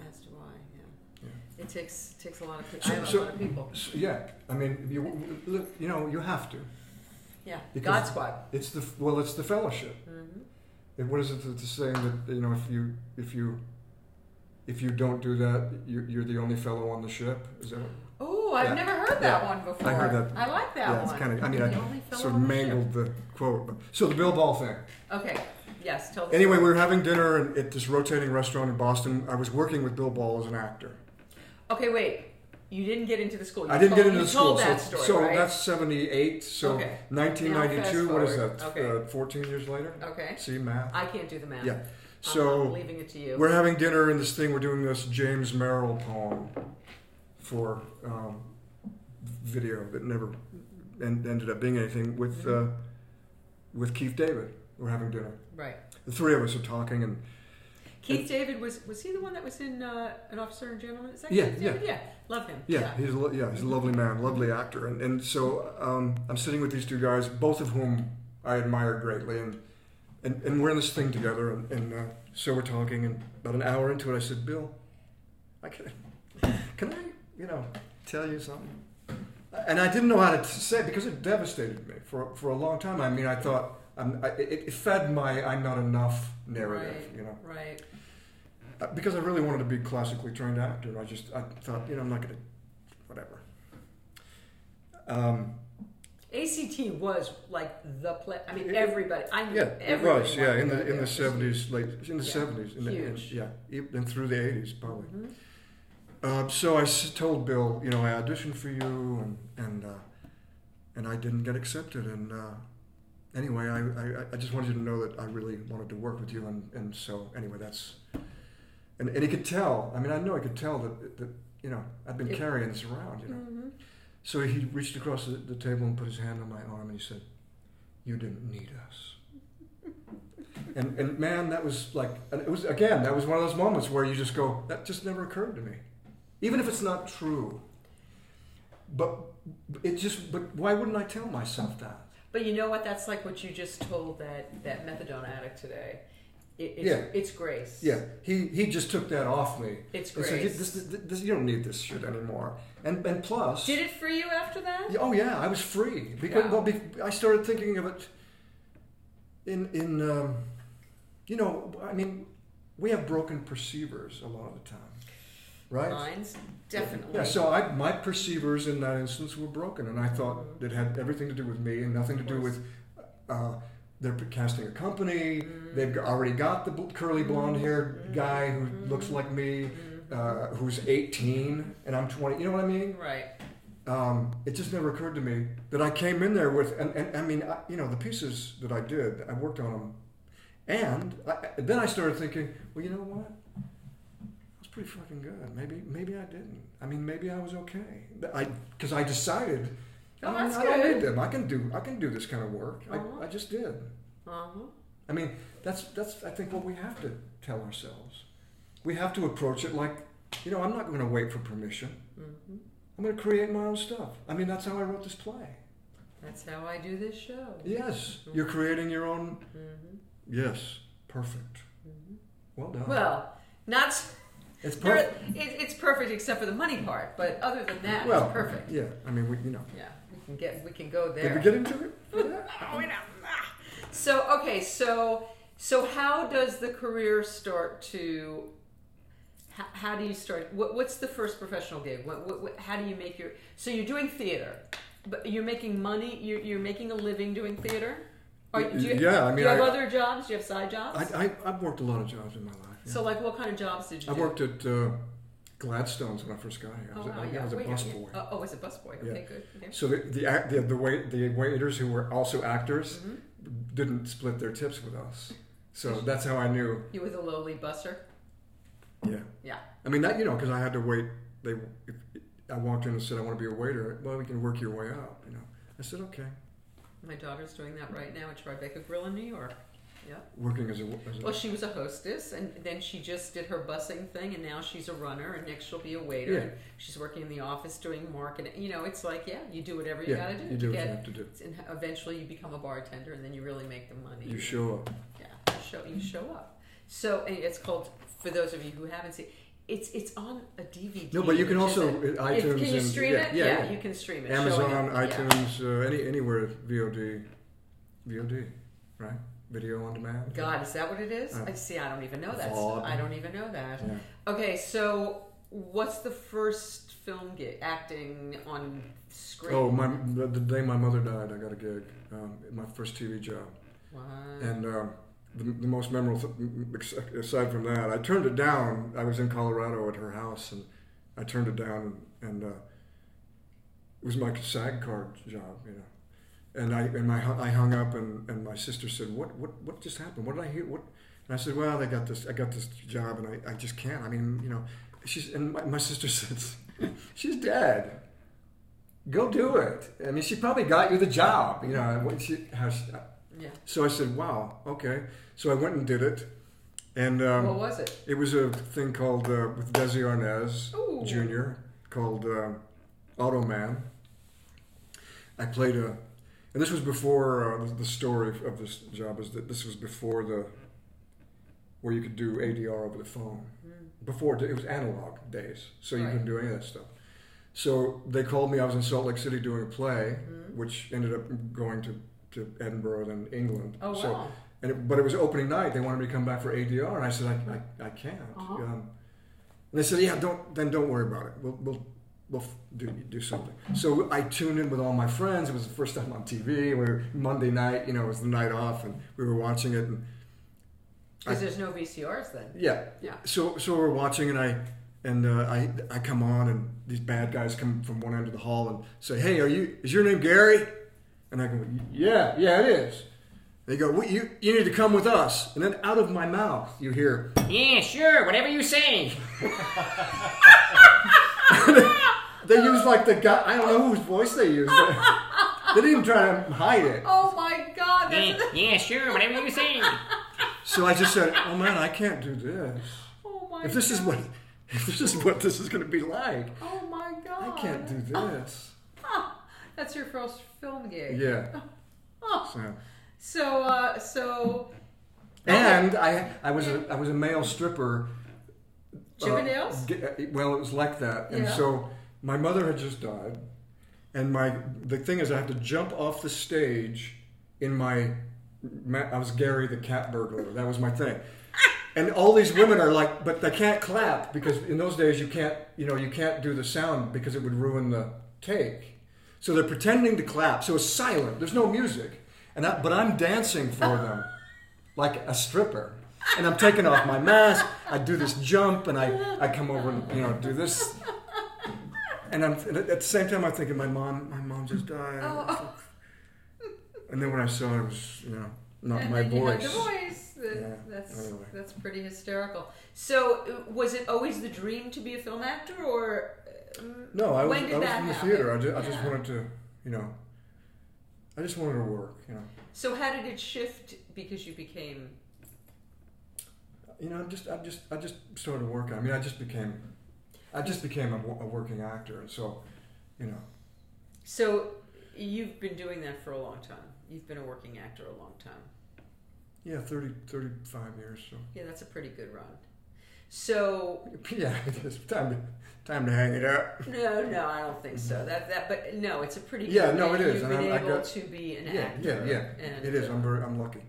as do I. Yeah. Yeah. It takes takes a lot of people. So- I have so- a lot of people. So, yeah, I mean, you look, you know, you have to. Yeah. God Squad. It's the well, it's the fellowship. hmm And what is it the saying that you know if you if you if you don't do that, you're, you're the only fellow on the ship. Is that? Oh, I've Yeah. never heard that Yeah. one before. I heard that. I like that yeah, one. it's kind of. I mean, I sort of on the mangled the quote. So the Bill Ball thing. Okay. Yes. Anyway, we were having dinner at this rotating restaurant in Boston. I was working with Bill Ball as an actor. Okay, wait. You didn't get into the school. You I didn't told, get into the school, Told so, that story, so right? that's '78. So Okay. 1992, what is that? forward. Uh, 14 years later. okay. See math. I can't do the math. Yeah. So I'm leaving it to you. We're having dinner in this thing. We're doing this James Merrill poem for um, video that never en- ended up being anything with uh, with Keith David. We're having dinner. right. The three of us are talking, and Keith David was was he the one that was in uh, an officer and gentleman? Is that Yeah, Keith David? Yeah. Love him. yeah, he's a, lo- yeah he's a lovely man, lovely actor, and and so um, I'm sitting with these two guys, both of whom I admire greatly, and and, and we're in this thing together, and, and uh, so we're talking, and about an hour into it, I said, Bill, I can, can I, you know, tell you something? And I didn't know how to say it because it devastated me for for a long time. I mean, I thought I'm, I, it, it fed my "I'm not enough" narrative, Right. you know, Right. Because I really wanted to be a classically trained actor. I just I thought, you know, I'm not going to, whatever. Um, ACT was like the play. I mean, It- everybody. I knew yeah, it was. Yeah, in the in there. the seventies, late in the Yeah, seventies, in the, in, huge. yeah, even and through the eighties, probably. Mhm. Uh, so I told Bill, you know, I auditioned for you, and and uh, and I didn't get accepted. And uh, anyway, I, I I just wanted you to know that I really wanted to work with you, and, and so anyway, that's and, and he could tell. I mean, I know he could tell that that you know I've been carrying this around, you know. Mhm. So he reached across the, the table and put his hand on my arm, and he said, "You didn't need us." and and man, that was like, it was again, that was one of those moments where you just go, "That just never occurred to me." even if it's not true. But it just, but why wouldn't I tell myself that? But you know what? That's like what you just told that that methadone addict today. It, it's, Yeah. it's grace. Yeah, he he just took that off me. It's And grace. this, this, this, you don't need this shit anymore. And and plus, Did it free you after that? oh yeah, I was free because Wow. well, be, I started thinking of it. In in um, you know, I mean, we have broken perceivers a lot of the time, right? Mines, definitely. Yeah, so I, my perceivers in that instance were broken, and I thought it had everything to do with me and nothing to do with uh, they're casting a company. They've already got the curly blonde haired guy who looks like me, uh, who's 18, and I'm 20. You know what I mean? right. Um, it just never occurred to me that I came in there with, and, and I mean, I, you know, the pieces that I did, I worked on them, and I, then I started thinking, well, you know what? That's pretty fucking good. Maybe, maybe I didn't. I mean, maybe I was okay. I because I decided. Oh, I, mean, I don't need them. I can do. I can do this kind of work. Uh-huh. I, I just did. Uh-huh. I mean, that's that's I think what we have to tell ourselves. We have to approach it like, you know, I'm not going to wait for permission. hmm I'm going to create my own stuff. I mean, that's how I wrote this play. That's how I do this show. Yes, you're creating your own. hmm Yes, perfect. hmm Well done. Well, not. it's perfect. it, it's perfect except for the money part, but other than that, Well, it's perfect. Yeah, I mean, we, you know. Yeah, can get we can go there. Did we get into it? Oh. Ah. So okay, so so how does the career start to? How, how do you start? What, what's the first professional gig? What, what, what, how do you make your? So you're doing theater, but you're making money. You're, you're making a living doing theater. Or do you, Yeah, I mean, do you have I- other jobs? Do you have side jobs? I, I, I've worked a lot of jobs in my life. yeah. So like, what kind of jobs did you I do? worked at uh, Gladstones when I first got here. I was, Oh, a- wow, I, yeah. was a busboy. Oh, oh, as a busboy. Yeah. Good. Okay. So the the, the the wait the waiters who were also actors Mhm. didn't split their tips with us. So that's how I knew. You were the lowly busser. Yeah. Yeah. I mean that you know because I had to wait. They if I walked in and said I want to be a waiter. Well, we can work your way up. You know. I said okay. My daughter's doing that right now at Tribeca Grill in New York. Yeah. Working as a, as a Well, she was a hostess, and then she just did her busing thing, and now she's a runner, and next she'll be a waiter. Yeah. And she's working in the office doing marketing. You know, it's like, yeah, you do whatever you yeah, got to do you to do what you have to do. And eventually, you become a bartender, and then you really make the money. You show up. Yeah, you show you show up. So and it's called for those of you who haven't seen. It's it's on a DVD. No, but you can also a- uh, iTunes Can you stream yeah, it? Yeah, yeah. you can stream it. Amazon, it. Yeah. iTunes, uh, any anywhere VOD, VOD, right? Video on demand. God, is that what it is? Uh, I see. I don't even know that. VOD. I don't even know that. Yeah. Okay, so what's the first film gig acting on screen? Oh, my the, the day my mother died, I got a gig. Um, my first TV job, Wow. and um, the, the most memorable, th- aside from that, I turned it down. I was in Colorado at her house, and I turned it down, and uh, it was my SAG card job, you know. And I and my I hung up, and, and my sister said, "What what what just happened? What did I hear? What?" And I said, "Well, they got this. I got this job, and I, I just can't. I mean, you know." She's and my, my sister says, "She's dead. Go do it. I mean, she probably got you the job. You know what she how she, yeah. So I said, "Wow, okay." So I went and did it, and um, what was it? it was a thing called uh, with Desi Arnaz Ooh. Jr. called uh, Automan. I played a, and this was before uh, the, story of this job is that this was before the where you could do ADR over the phone. Before it was analog days, so you Right. couldn't do any of that stuff. So they called me. I was in Salt Lake City doing a play, Mhm. which ended up going to, to Edinburgh then England. Oh so wow. and it, but it was opening night. They wanted me to come back for ADR, and I said, I, I, I can't. Uh-huh. Um, and they said, Yeah, don't then don't worry about it. We'll we'll we'll do do something. So I tuned in with all my friends. It was the first time on TV. We were Monday night. You know, it was the night off, and we were watching it. Because there's no VCRs then. yeah, Yeah. so so we're watching, and I and uh, I I come on, and these bad guys come from one end of the hall and say, Hey, are you? Is your name Gary? And I go, Yeah, yeah, it is. They go, well, you you need to come with us. And then out of my mouth, you hear, Yeah, sure, whatever you say. They use like the guy. I don't know whose voice they use. But they didn't even try to hide it. Oh my God. Yeah, yeah, sure, whatever you say. So I just said, "Oh man, I can't do this. oh my If this is what, if this is what this is going to be like, Oh my God. I can't do this." That's your first film gig. Yeah. Oh. So, So, uh, so and I, I was a, I was a male stripper. uh, Chippendales? uh, well, it was like that, and Yeah. so my mother had just died, and my the thing is, I had to jump off the stage in my. I was Gary the cat burglar. That was my thing. And all these women are like, but they can't clap because in those days you can't, you know, you can't do the sound because it would ruin the take. So they're pretending to clap. So it's silent. There's no music. And I, but I'm dancing for them like a stripper. And I'm taking off my mask. I do this jump and I, I come over and, you know, do this. And I'm and at the same time I'm thinking my mom my mom just died. Oh. And then when I saw it, it was, you know, not and my then you had voice. the voice. That- Yeah, That's anyway. that's pretty hysterical. So, was it always the dream to be a film actor, or No, I was, I was that in the happen? theater. I just, I just wanted to, you know, I just wanted to work, you know. So, how did it shift because you became? You know, I'm just I just I just started working. I mean, I just became, I just became a, a working actor, and so, you know, So, you've been doing that for a long time. You've been a working actor a long time. yeah, 30, 35 years. So Yeah, that's a pretty good run. So, yeah, it is time to time to hang it up. no, no, I don't think so. That that, but no, it's a pretty. Good Yeah, no, it is, You've and been able got- to be an Yeah, actor. yeah, yeah. And, It is. uh, I'm very I'm lucky.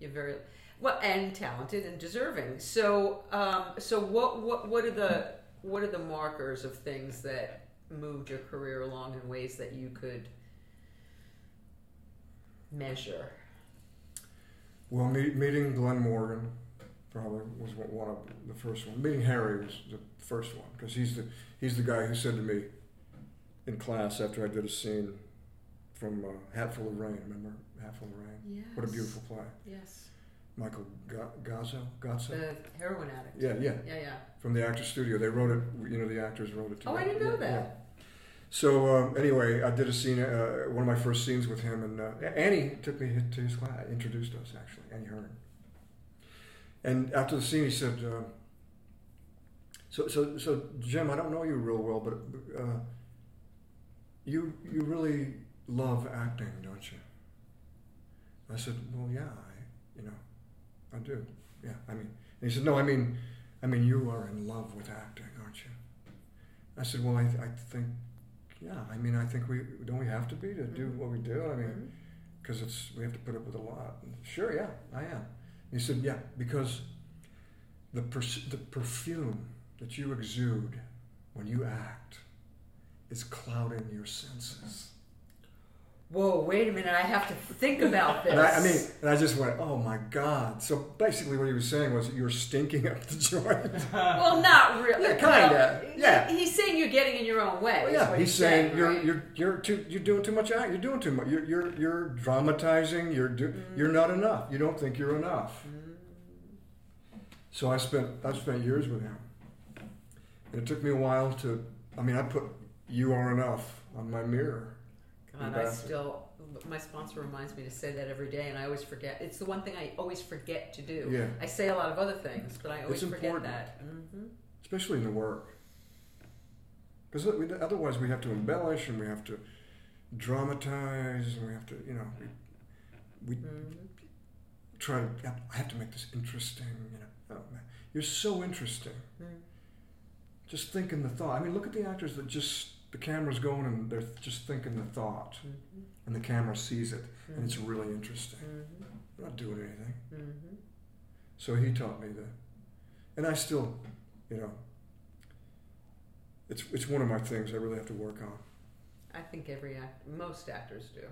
You're very well and talented and deserving. So, um, so what, what, what are the, what are the markers of things that moved your career along in ways that you could measure? Well, meet, meeting Glen Morgan probably was one- of the first one. Meeting Harry was the first one because he's the he's the guy who said to me in class after I did a scene from uh, Hatful of Rain. Remember Hatful of Rain? Yes. What a beautiful play. Yes. Michael Ga- Gazzo, Gazzo. The heroin addict. Yeah, yeah. Yeah, yeah. From the Actors Studio, they wrote it. You know, the actors wrote it. Too Oh, I didn't know Yeah, yeah. that. So um, anyway, I did a scene, uh, one of my first scenes with him, and uh, Annie took me to his class, introduced us actually, Annie Hearn. And after the scene, he said, uh, "So, so, so, Jim, I don't know you real well, but uh, you, you really love acting, don't you?" I said, "Well, yeah, I, you know, I do. Yeah, I mean." And he said, "No, I mean, I mean, you are in love with acting, aren't you?" I said, "Well, I, I think." Yeah, I mean, I think we don't we have to be to do what we do. I mean, mm-hmm. because it's we have to put up with a lot. And sure, yeah, I am. He said, yeah, because the pers- the perfume that you exude when you act is clouding your senses. Whoa, wait a minute. I have to think about this. And I, I mean, and I just went, oh my god. So basically, what he was saying was, you're stinking up the joint. well, not really. Yeah, kinda. Well, Yeah. he- He's saying you're getting in your own way. Well, yeah, what he's saying you're right? you're you're too you're doing too much act. You're doing too much. You're you're you're dramatizing. You're do, you're not enough. You don't think you're enough. So I spent I spent years with him, and it took me a while to. I mean, I put "You Are Enough" on my mirror. God, I still. My sponsor reminds me to say that every day, and I always forget. It's the one thing I always forget to do. Yeah. I say a lot of other things, but I always It's forget important. that. hmm especially in the work. Because otherwise, we have to embellish and we have to dramatize and we have to, you know, we, we hmm try to. I have to make this interesting. You know, oh man, you're so interesting. Mm. Just thinking the thought. I mean, look at the actors that just the camera's going and they're just thinking the thought, hmm and the camera sees it, and it's really interesting. hmm They're not doing anything. hmm So he taught me that, and I still, you know, it's it's one of my things I really have to work on. I think every act, most actors do.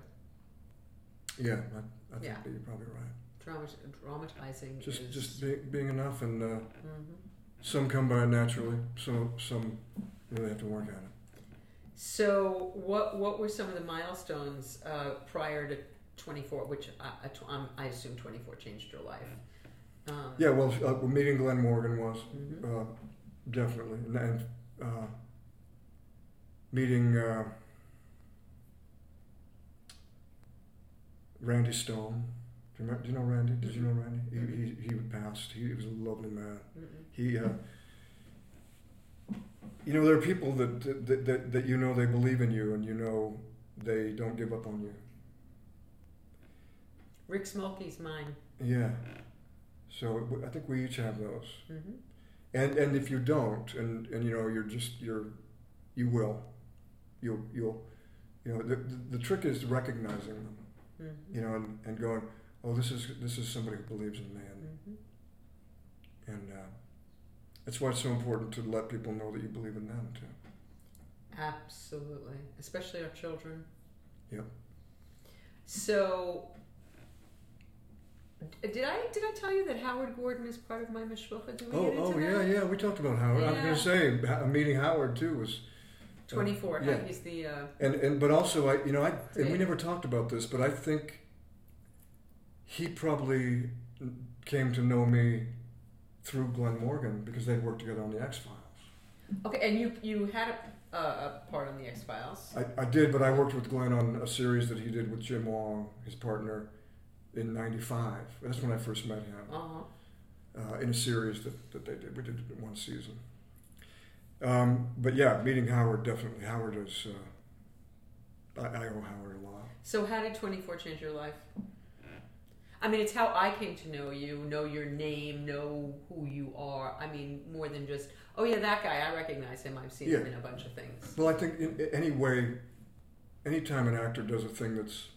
Yeah, I, I think Yeah. you're probably right. Drama, dramatizing Just is. just be, being enough, and uh, Mhm. some come by naturally. So some really have to work at it. So, what what were some of the milestones uh, prior to 24, which I, I, I assume 24 changed your life? Um, Yeah, well, uh, meeting Glen Morgan was mhm. uh, definitely, and, and uh, meeting uh, Randy Stone. Do you, remember, do you know Randy? Did you know Randy? He, he, he passed. He was a lovely man. Mhm. He, uh, you know, there are people that, that, that, that you know they believe in you and you know they don't give up on you. Rick Smolky's mine. Yeah. So i think we each have those. hmm And and if you don't, and and you know, you're just you're, you will, you'll you'll, you know, the the, the trick is recognizing them, hmm you know, and, and going, oh, this is this is somebody who believes in me, and hmm and uh, that's why it's so important to let people know that you believe in them too. Absolutely, especially our children. Yep. So, did I did I tell you that Howard Gordon is part of my mishpucha? Did we Oh oh yeah that? yeah, we talked about Howard. I was going to say meeting Howard too was. uh, 24. yeah. He's the. Uh, And and but also I you know I and we never talked about this, but I think he probably came to know me through Glen Morgan because they'd worked together on the X Files. okay, and you you had a, uh, a part on the X Files. I, I did, but I worked with Glen on a series that he did with Jim Wong, his partner, in '95. That's when I first met him. Uh huh. uh, in a series that, that they did. We did it in one season. Um, but yeah, meeting Howard definitely. Howard is. Uh, I, I owe Howard a lot. So, how did 24 change your life? I mean, it's how I came to know you, know your name, know who you are. I mean, more than just, oh yeah, that guy, I recognize him. I've seen him in a bunch of things. Well, I think in, any way, anytime an actor does a thing that's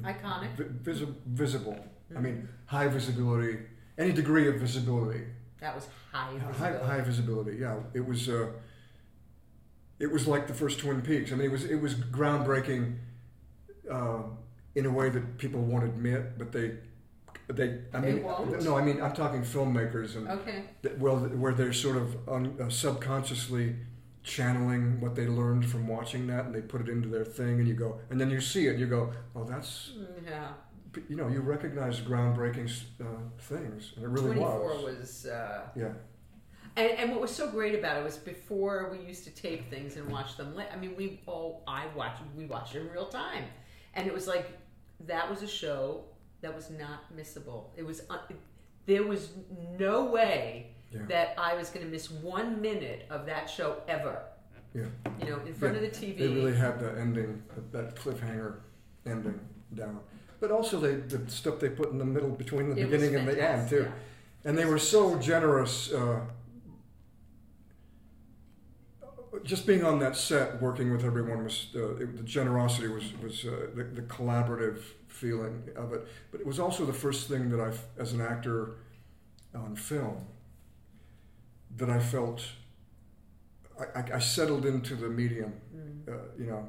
Iconic. vi- visi- visible. I Mhm. mean, high visibility, any degree of visibility, That was high high, visibility. high visibility. Yeah, it was. Uh, it was like the first Twin Peaks. I mean, it was it was groundbreaking uh, in a way that people won't admit, but they they. I They won't? no, I mean I'm talking filmmakers and Okay. that- well, where they're sort of un, uh, subconsciously channeling what they learned from watching that, and they put it into their thing, and you go, and then you see it, and you go, oh, that's Yeah. you know, you recognize groundbreaking uh, things, and it really 24 was. was. uh, Yeah, and, and what was so great about it was before we used to tape things and watch them. I mean, we all I watched we watched it in real time, and it was like that was a show that was not missable. It was un- there was no way Yeah. that I was going to miss one minute of that show ever. yeah. You know, in front Yeah, of the TV. They really had the ending, that cliffhanger ending down. But also they, the stuff they put in the middle between the It beginning and the end too. yeah. And they were so generous. Uh, just being on that set, working with everyone was uh, it, the generosity was was uh, the, the collaborative feeling of it. But it was also the first thing that I, as an actor on film, that I felt I, I, settled into the medium. Mm. Uh, you know,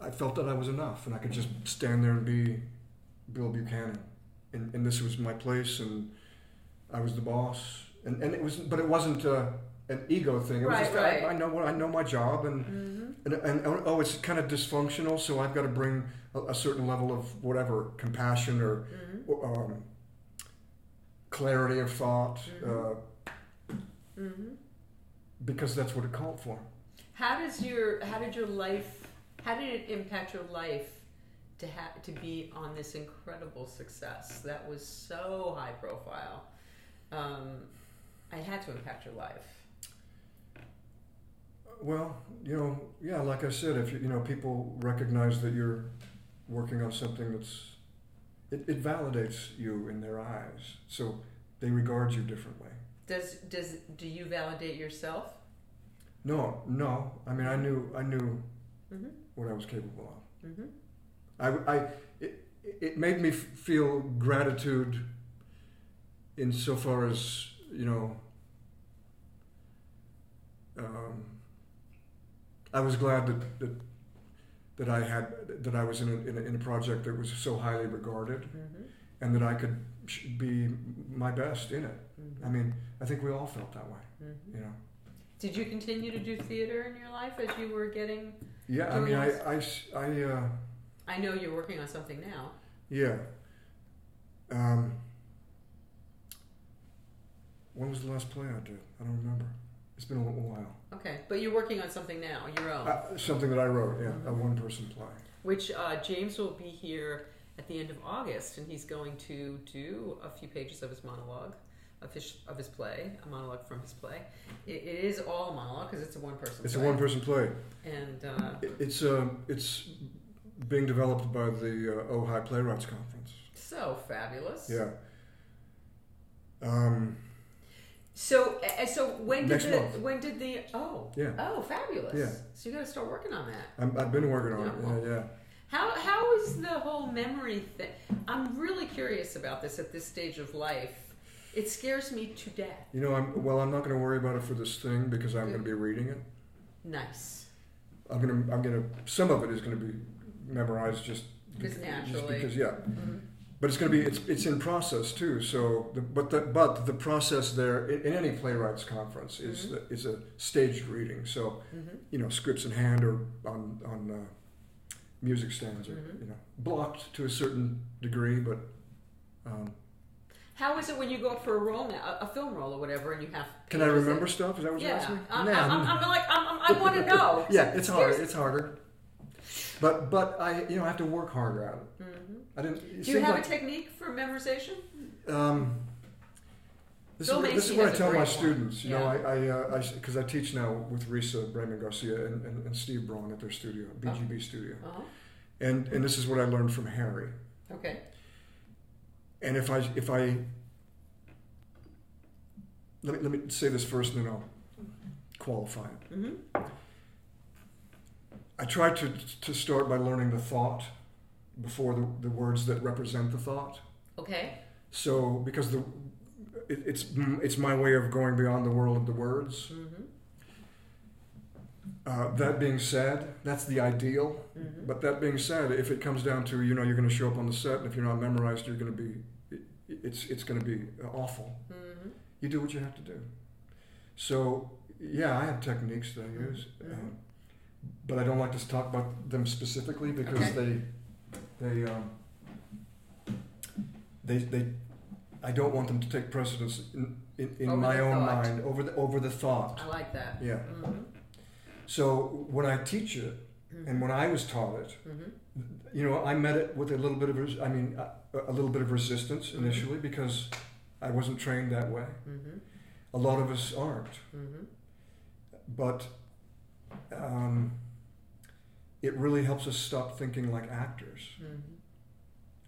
I felt that I was enough, and I could just stand there and be Bill Buchanan, and, and this was my place, and I was the boss, and, and it was, but it wasn't uh, an ego thing. It was Right, just right. I, I know what I know my job, and, Mm-hmm. and and oh, it's kind of dysfunctional, so I've got to bring a, a certain level of whatever compassion or Mm-hmm. or, um, clarity of thought, Mhm. uh, Mm-hmm. because that's what it called for. How does your how did your life how did it impact your life to have to be on this incredible success that was so high profile? Um, I had to impact your life. Well, you know, yeah, like I said, if you, you know people recognize that you're working on something that's it, it validates you in their eyes, so they regard you differently. Does does do you validate yourself? No, no, I mean, I knew, I knew Mm-hmm. what I was capable of. Mm-hmm. I, I it, it made me feel gratitude insofar as you know. Um, I was glad that, that that I had that I was in a, in a, in a project that was so highly regarded, Mm-hmm. and that I could be my best in it. Mm-hmm. I mean, I think we all felt that way, Mm-hmm. you know. Did you continue to do theater in your life as you were getting? Yeah, I mean, I? I, I, uh, I know you're working on something now. yeah. Um, when was the last play I did? I don't remember. It's been a little while. Okay, but you're working on something now, your own. Uh, something that I wrote, yeah, a one-person play. which uh, James will be here at the end of August, and he's going to do a few pages of his monologue, of his of his play, a monologue from his play. It, it is all a monologue because it's a one person. Play. It's a one-person play. and uh, It, it's uh, it's being developed by the uh, Ojai Playwrights Conference. so fabulous. Yeah. Um, So so when did Next the month. when did the oh Yeah. oh fabulous. Yeah. So you got to start working on that. I'm, I've been working on Yeah. it. Yeah, yeah. How how is the whole memory thing? I'm really curious about this at this stage of life. It scares me to death. You know, I'm well. I'm not going to worry about it for this thing because I'm going to be reading it. Nice. I'm going to. I'm to. Some of it is going to be memorized just Just bec- naturally. because yeah. Mhm. But it's going to be. It's it's in process too. So, the, but the but the process there in, in any playwrights conference is Mhm. the, is a staged reading. So Mhm. you know, scripts in hand or on on uh, music stands or Mhm. you know blocked to a certain degree, but. Um, How is it when you go up for a role now, a, film role or whatever, and you have? can I remember stuff? Is that what you're asking? I'm, Nah, I'm, I'm, I'm like I'm, I'm, I want to know. yeah, it's hard. It's harder. But but I you know I have to work harder at it. Mhm. I didn't. It Do you have like, a technique for memorization? um, this is, what, this is what I tell my students. You know, Yeah. I I because I, teach now with Risa Bramon Garcia and, and, and Steve Braun at their studio, BGB studio, Uh-huh. and and this is what I learned from Harry. Okay. And if I if I let me let me say this first, and then I'll qualify it. Mm-hmm. I try to to start by learning the thought before the, the words that represent the thought. Okay. So because the it, it's it's my way of going beyond the world of the words. Mm-hmm. Uh, that being said, that's the ideal. Mhm. But that being said, if it comes down to you know you're going to show up on the set, and if you're not memorized, you're going to be it, it's it's going to be awful. Mhm. You do what you have to do. So yeah, I have techniques that I use, Mhm. um, but I don't like to talk about them specifically because Okay. they they um, they they I don't want them to take precedence in, in, in my own thought. mind over the over the thought. I like that. Yeah. Mhm. So when I teach it, and when I was taught it, Mhm. you know, I met it with a little bit of, res- I mean, a, a little bit of resistance initially because I wasn't trained that way. Mhm. A lot of us aren't, Mhm. but um, it really helps us stop thinking like actors. Mhm.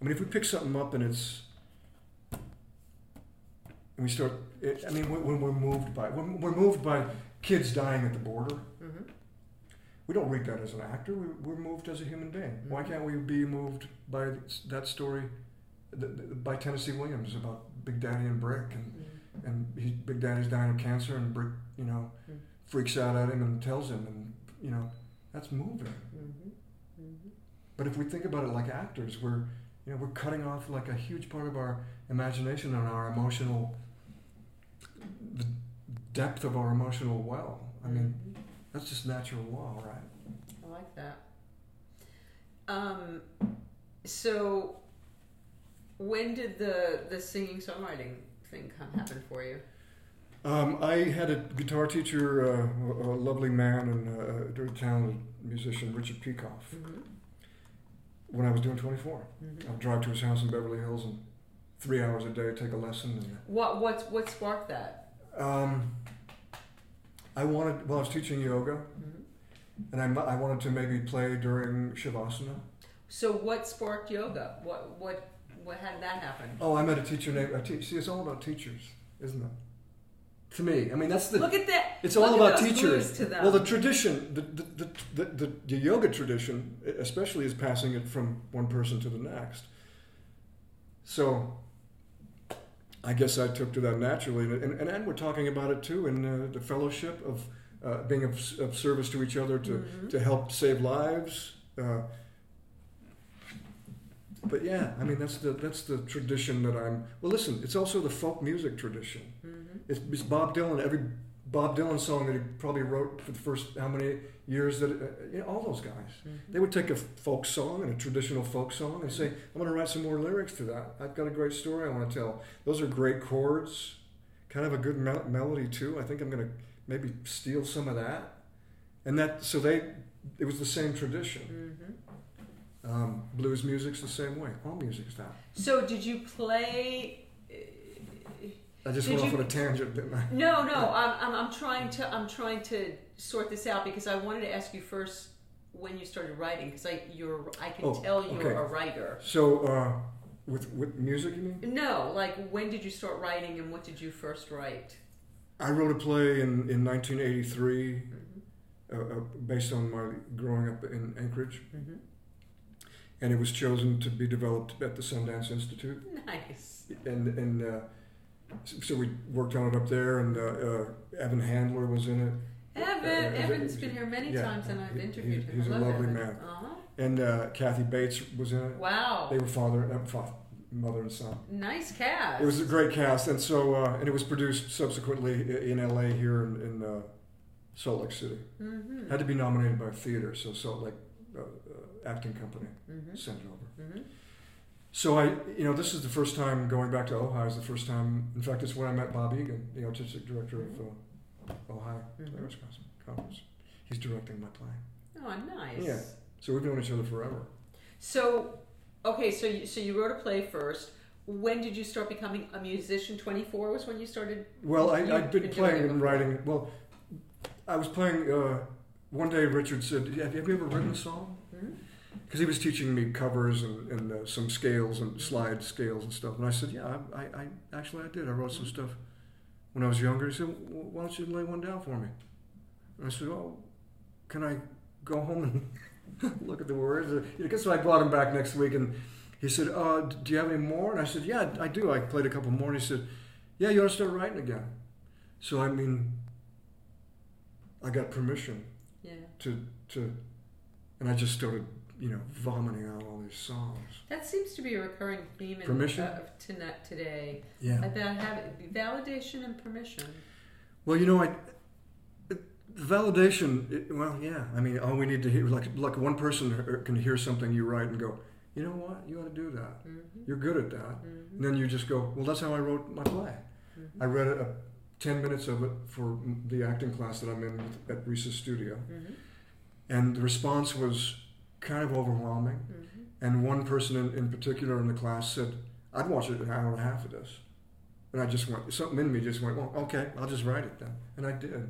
I mean, if we pick something up and it's, and we start, it, I mean, when, when we're moved by, when we're moved by kids dying at the border, Mhm. we don't read that as an actor. We, we're moved as a human being. Why Mhm. can't we be moved by that story, by Tennessee Williams about Big Daddy and Brick, and Mhm. and he, Big Daddy's dying of cancer, and Brick, you know, Mm. freaks out at him and tells him, and you know, that's moving. Mhm. Mhm. But if we think about it like actors, we're you know we're cutting off like a huge part of our imagination and our emotional, the depth of our emotional well. I mean, Mhm. that's just natural law, right? I like that. Um, so when did the the singing songwriting thing come happen for you? Um, I had a guitar teacher, uh, a lovely man and uh, a very talented musician, Richard Peikoff, Mhm. when I was doing 24. Mhm. I would drive to his house in Beverly Hills and three hours a day take a lesson. What what what sparked that? Um, I wanted, well, I was teaching yoga, Mhm. and I, I wanted to maybe play during Shavasana. So what sparked yoga? What what what how did that happen? Oh, I met a teacher named, a te- see, it's all about teachers, isn't it? To me, I mean, that's the. Look at that. It's all about teachers. Well, the tradition, the, the, the, the, the, yoga tradition, especially, is passing it from one person to the next. So, I guess I took to that naturally, and, and, and we're talking about it too in uh, the fellowship of uh, being of, of service to each other to, Mhm. to help save lives. Uh, but yeah, I mean that's the that's the tradition that I'm. Well, listen, it's also the folk music tradition. Mhm. It's, it's Bob Dylan. Every Bob Dylan song that he probably wrote for the first how many years that uh, you know, all those guys. Mhm. They would take a folk song and a traditional folk song and say, "I'm going to write some more lyrics to that. I've got a great story I want to tell." Those are great chords, kind of a good mel- melody too. I think I'm going to maybe steal some of that, and that so they it was the same tradition. Mhm. Um, blues music's the same way. All music's that. So did you play? I just went off on a tangent, didn't I? No, no. I'm, I'm, I'm trying to I'm trying to sort this out because I wanted to ask you first when you started writing because I you're I can Oh, tell you're okay. a writer. So uh, with with music, you mean? No, like when did you start writing and what did you first write? I wrote a play in, in 1983 Mhm. uh, uh, based on my growing up in Anchorage, Mhm. And it was chosen to be developed at the Sundance Institute. Nice. And and uh, so we worked on it up there, and uh, uh, Evan Handler was in it, Evan, Uh, Evan's been here many yeah, times and I've he- interviewed he's- him. he's I a lovely Evan. man. Uh-huh. and uh, Kathy Bates was in it. Wow. They were father, uh, fa- mother and son. nice cast. It was a great cast, and so uh, and it was produced subsequently in L.A. here in, in uh, Salt Lake City. Mm-hmm. Had to be nominated by a theater, so Salt Lake Acting Company Mm-hmm. sent it over. Mm-hmm. So I, you know, this is the first time going back to Ohio. Is the first time. In fact, it's when I met Bob Egan, the artistic director of uh, Ojai Mhm. Players Conference. He's directing my play. Oh, nice. Yeah. So we've known each other forever. So, okay, so you, so you wrote a play first. When did you start becoming a musician? Twenty four was when you started. Well, I, I'd been been playing and writing. Well, I was playing. Uh, one day, Richard said, "Have you ever written a song?" Because he was teaching me covers and, and uh, some scales and slide scales and stuff. And I said, "Yeah, I, I, I actually I did. I wrote some stuff when I was younger." He said, well, "Why don't you lay one down for me?" And I said, "Oh, can I go home and look at the words?" Uh, you know, so I brought him back next week, and he said, uh, "Do you have any more?" And I said, "Yeah, I do. I played a couple more." And he said, "Yeah, you ought to start writing again." So I mean, I got permission Yeah. to to, and I just started, you know, vomiting out all these songs. That seems to be a recurring theme in Permission? uh, tonight today Yeah. about having validation and permission. Well, you know, I validation. It, well, yeah. I mean, all we need to hear, like, like one person can hear something you write and go, you know what, you ought to do that. hmm You're good at that. hmm And then you just go, well, that's how I wrote my play. hmm I read a, ten minutes of it for the acting class that I'm in at Reese's studio, hmm and the response was kind of overwhelming. hmm And one person in, in particular in the class said, I'd watch it an hour and a half of this. And I just went, something in me just went, well, okay, I'll just write it then. And I did.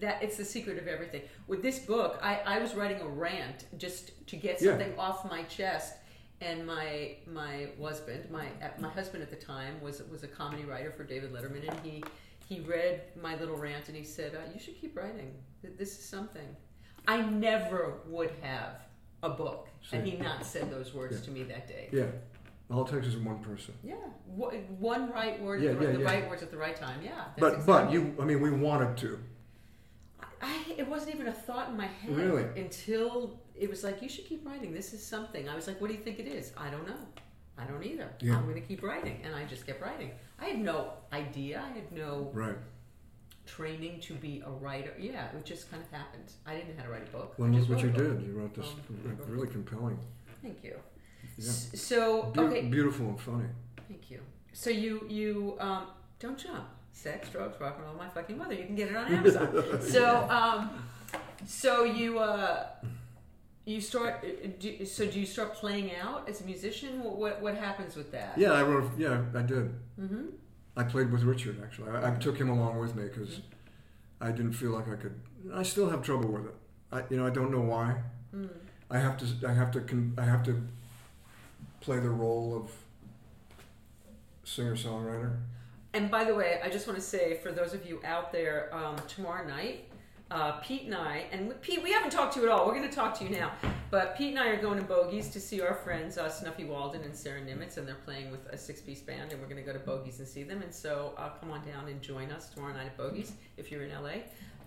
That it's the secret of everything. With this book, I, I was writing a rant just to get Yeah. something off my chest, and my my husband, my my husband at the time was was a comedy writer for David Letterman, and he he read my little rant and he said, uh, "You should keep writing. This is something." I never would have a book had he not said those words Yeah. to me that day. Yeah. All it takes is one person. Yeah, one right word, Yeah, the, yeah, the yeah. right words at the right time. Yeah, But but you, I mean, we wanted to. I, it wasn't even a thought in my head Really? until it was like, you should keep writing. This is something. I was like, what do you think it is? I don't know. I don't either. Yeah. I'm going to keep writing. And I just kept writing. I had no idea. I had no Right. Training to be a writer. Yeah, it just kind of happened. I didn't know how to write a book. Well, look what you did. You wrote this Um, really compelling. Thank you. Yeah. So, Beau- okay. Beautiful and funny. Thank you. So you you um, don't jump. Sex, drugs, rock and roll, my fucking mother. You can get it on Amazon. so um, so you uh, you start. uh, Do, so do you start playing out as a musician? What what, what happens with that? Yeah, I wrote. Yeah, I did. Mm-hmm. I played with Richard actually. I, I took him along with me because I didn't feel like I could. I still have trouble with it. I, you know, I don't know why. Mm. I have to. I have to. Con, I have to play the role of singer songwriter. And by the way, I just want to say for those of you out there, um, tomorrow night, uh, Pete and I, and Pete, we haven't talked to you at all. We're going to talk to you now. But Pete and I are going to Bogies to see our friends uh, Snuffy Walden and Sarah Nimitz, and they're playing with a six-piece band, and we're going to go to Bogies and see them. And so uh, come on down and join us tomorrow night at Bogies if you're in LA.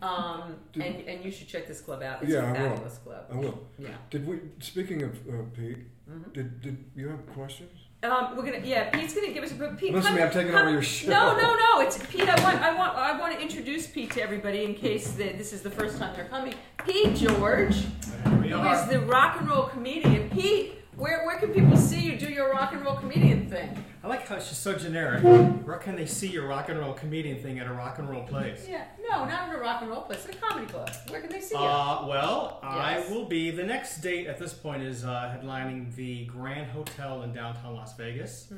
Um, Did- and, and you should check this club out. It's Yeah, a I will. fabulous club. I will. Yeah. Did we? Speaking of uh, Pete, Mhm. did did you have questions? Um, we're gonna yeah. Pete's gonna give us a but Pete. Listen to come- me, I'm taking come- over your show. No, no, no. It's Pete. I want, I want, I want to introduce Pete to everybody in case that this is the first time they're coming. Pete George, There we who are. is the rock and roll comedian. Pete, where where can people see you do your rock and roll comedian thing? I like how it's just so generic. Where can they see your rock and roll comedian thing at a rock and roll place? Yeah, no, not at a rock and roll place. At a comedy club. Where can they see you? Uh, well, I will be. The next date at this point is uh, headlining the Grand Hotel in downtown Las Vegas, hmm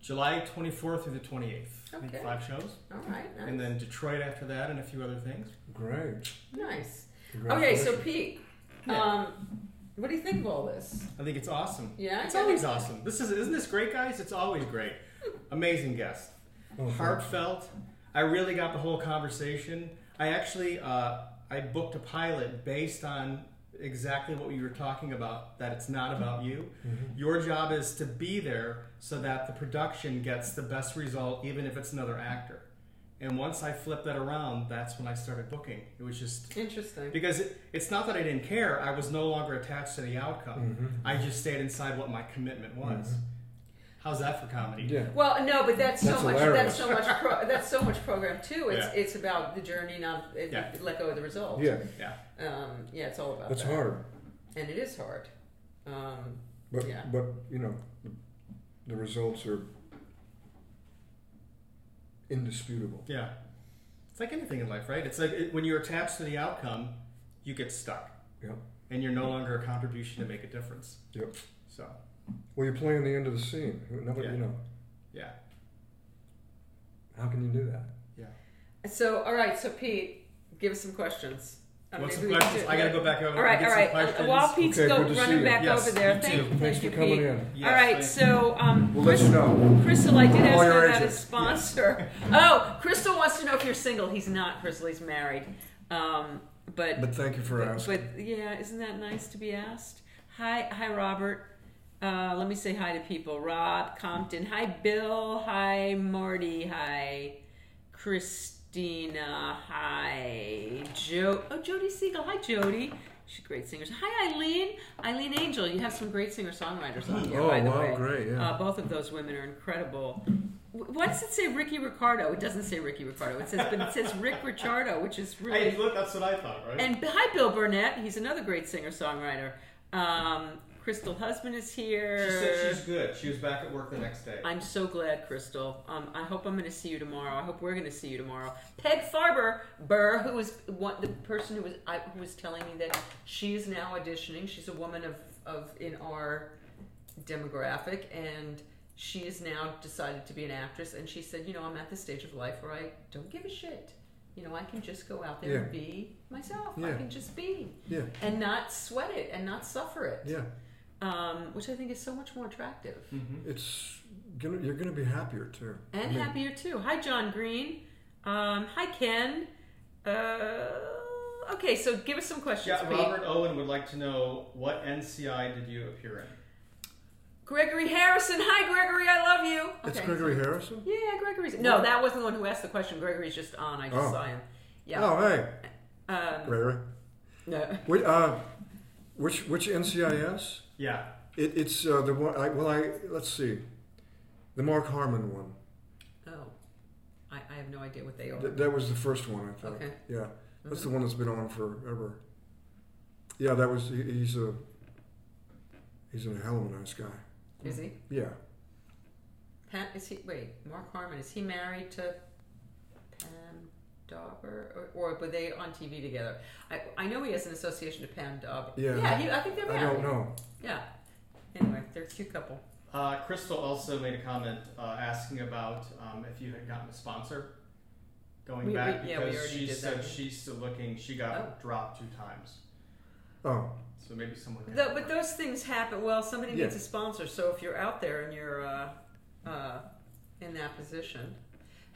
July 24th through the 28th. I think Okay. five shows, All right, nice. and then Detroit after that, and a few other things. Great. nice. Okay, so Pete, Yeah. um, what do you think of all this? I think it's awesome. Yeah, It's always think- awesome. This is isn't this great, guys? It's always great. Amazing guest. Oh, heartfelt. I really got the whole conversation. I actually uh, I booked a pilot based on exactly what we were talking about. That it's not about you. Mhm. Your job is to be there so that the production gets the best result, even if it's another actor. And once I flipped that around, that's when I started booking. It was just Interesting. because it, it's not that I didn't care. I was no longer attached to the outcome. Mhm. I just stayed inside what my commitment was. Mhm. How's that for comedy? Yeah. Well, no, but that's, That's so much. hilarious. That's so much. Pro, that's so much program too. It's Yeah. it's about the journey, not it, Yeah. let go of the result. Yeah. Yeah. Um, yeah, it's all about That's that. hard. and it is hard. Um, But Yeah. but you know, the, the results are indisputable. Yeah. It's like anything in life, right? It's like it, when you're attached to the outcome, you get stuck. Yep. And you're no longer a contribution to make a difference. Yep. So, Well, you're playing the end of the scene. Nobody, Yeah. you know, yeah. how can you do that? Yeah. So all right, so Pete, give us some questions. Uh, What's maybe the we can questions? do- I gotta go back over All right, and all get right. some Uh, questions. while Pete's Okay, go, good to see running you. back Yes, over there, you thank, too. thank Thanks you, for coming Pete. in. Yes, all right, thank- so um, We'll let Chris- you know. Crystal, I did ask Call her your about agent. his sponsor. oh, Crystal wants to know if you're single. He's not. Crystal, he's married. Um, but But thank you for but, asking. but yeah, isn't that nice to be asked? Hi, hi, Robert. Uh, let me say hi to people. Rob Compton. Hi, Bill. Hi, Marty. Hi, Chris. Christina. Hi, Joe. Oh, Jody Siegel. Hi, Jody. She's a great singer. Hi, Eileen. Eileen Angel. You have some great singer songwriters on here. Oh, by the wow, way. great, yeah. Uh, both of those women are incredible. W- Why does it say Ricky Ricardo? It doesn't say Ricky Ricardo. It says, but it says Rick Ricciardo, which is really Hey, look, that's what I thought, right? and hi, Bill Burnett. He's another great singer songwriter. Um, Crystal Husband is here. she said she's good. She was back at work the next day. I'm so glad, Crystal. Um, I hope I'm going to see you tomorrow. I hope we're going to see you tomorrow. Peg Farber, Burr, who was one, the person who was I, who was telling me that she is now auditioning. She's a woman of, of in our demographic, and she has now decided to be an actress. And she said, you know, I'm at the stage of life where I don't give a shit. You know, I can just go out there and be myself. I can just be Yeah, and not sweat it and not suffer it. yeah. Um, which I think is so much more attractive. Mm-hmm. It's gonna. You're gonna be happier too. and I mean, happier too. Hi, John Green. Um, hi, Ken. Uh, okay, so give us some questions. Yeah, Pete. Robert Owen would like to know what NCI did you appear in? Gregory Harrison. Hi, Gregory. I love you. It's Gregory Harrison. Yeah, Gregory's. No, that wasn't the one who asked the question. Gregory's just on. I just Oh. saw him. Yeah. Oh, hey, Um, Gregory. no. Wait, uh, which which NCIS? Yeah. It, it's uh, the one. I, well, I let's see, the Mark Harmon one. Oh, I, I have no idea what they are. Th- that was the first one, I think. Okay. Yeah, that's Mm-hmm. the one that's been on forever. Yeah, that was. He, he's a. He's a hell of a nice guy. Is he? Yeah. Pat? Is he? Wait, Mark Harmon. Is he married to Pam Dawber, or, or were they on TV together? I, I know he has an association to Pam Dawber. Yeah. Yeah. He, I think they're married. I don't know. Yeah. Anyway, they're a cute couple. Uh, Crystal also made a comment uh, asking about um, if you had gotten a sponsor going We- back we- yeah, we because already she did said that. she's still looking. She got Oh. dropped two times, Oh, so maybe someone. Can Tho- but those things happen. Well, somebody Yeah. needs a sponsor. So if you're out there and you're uh, uh, in that position,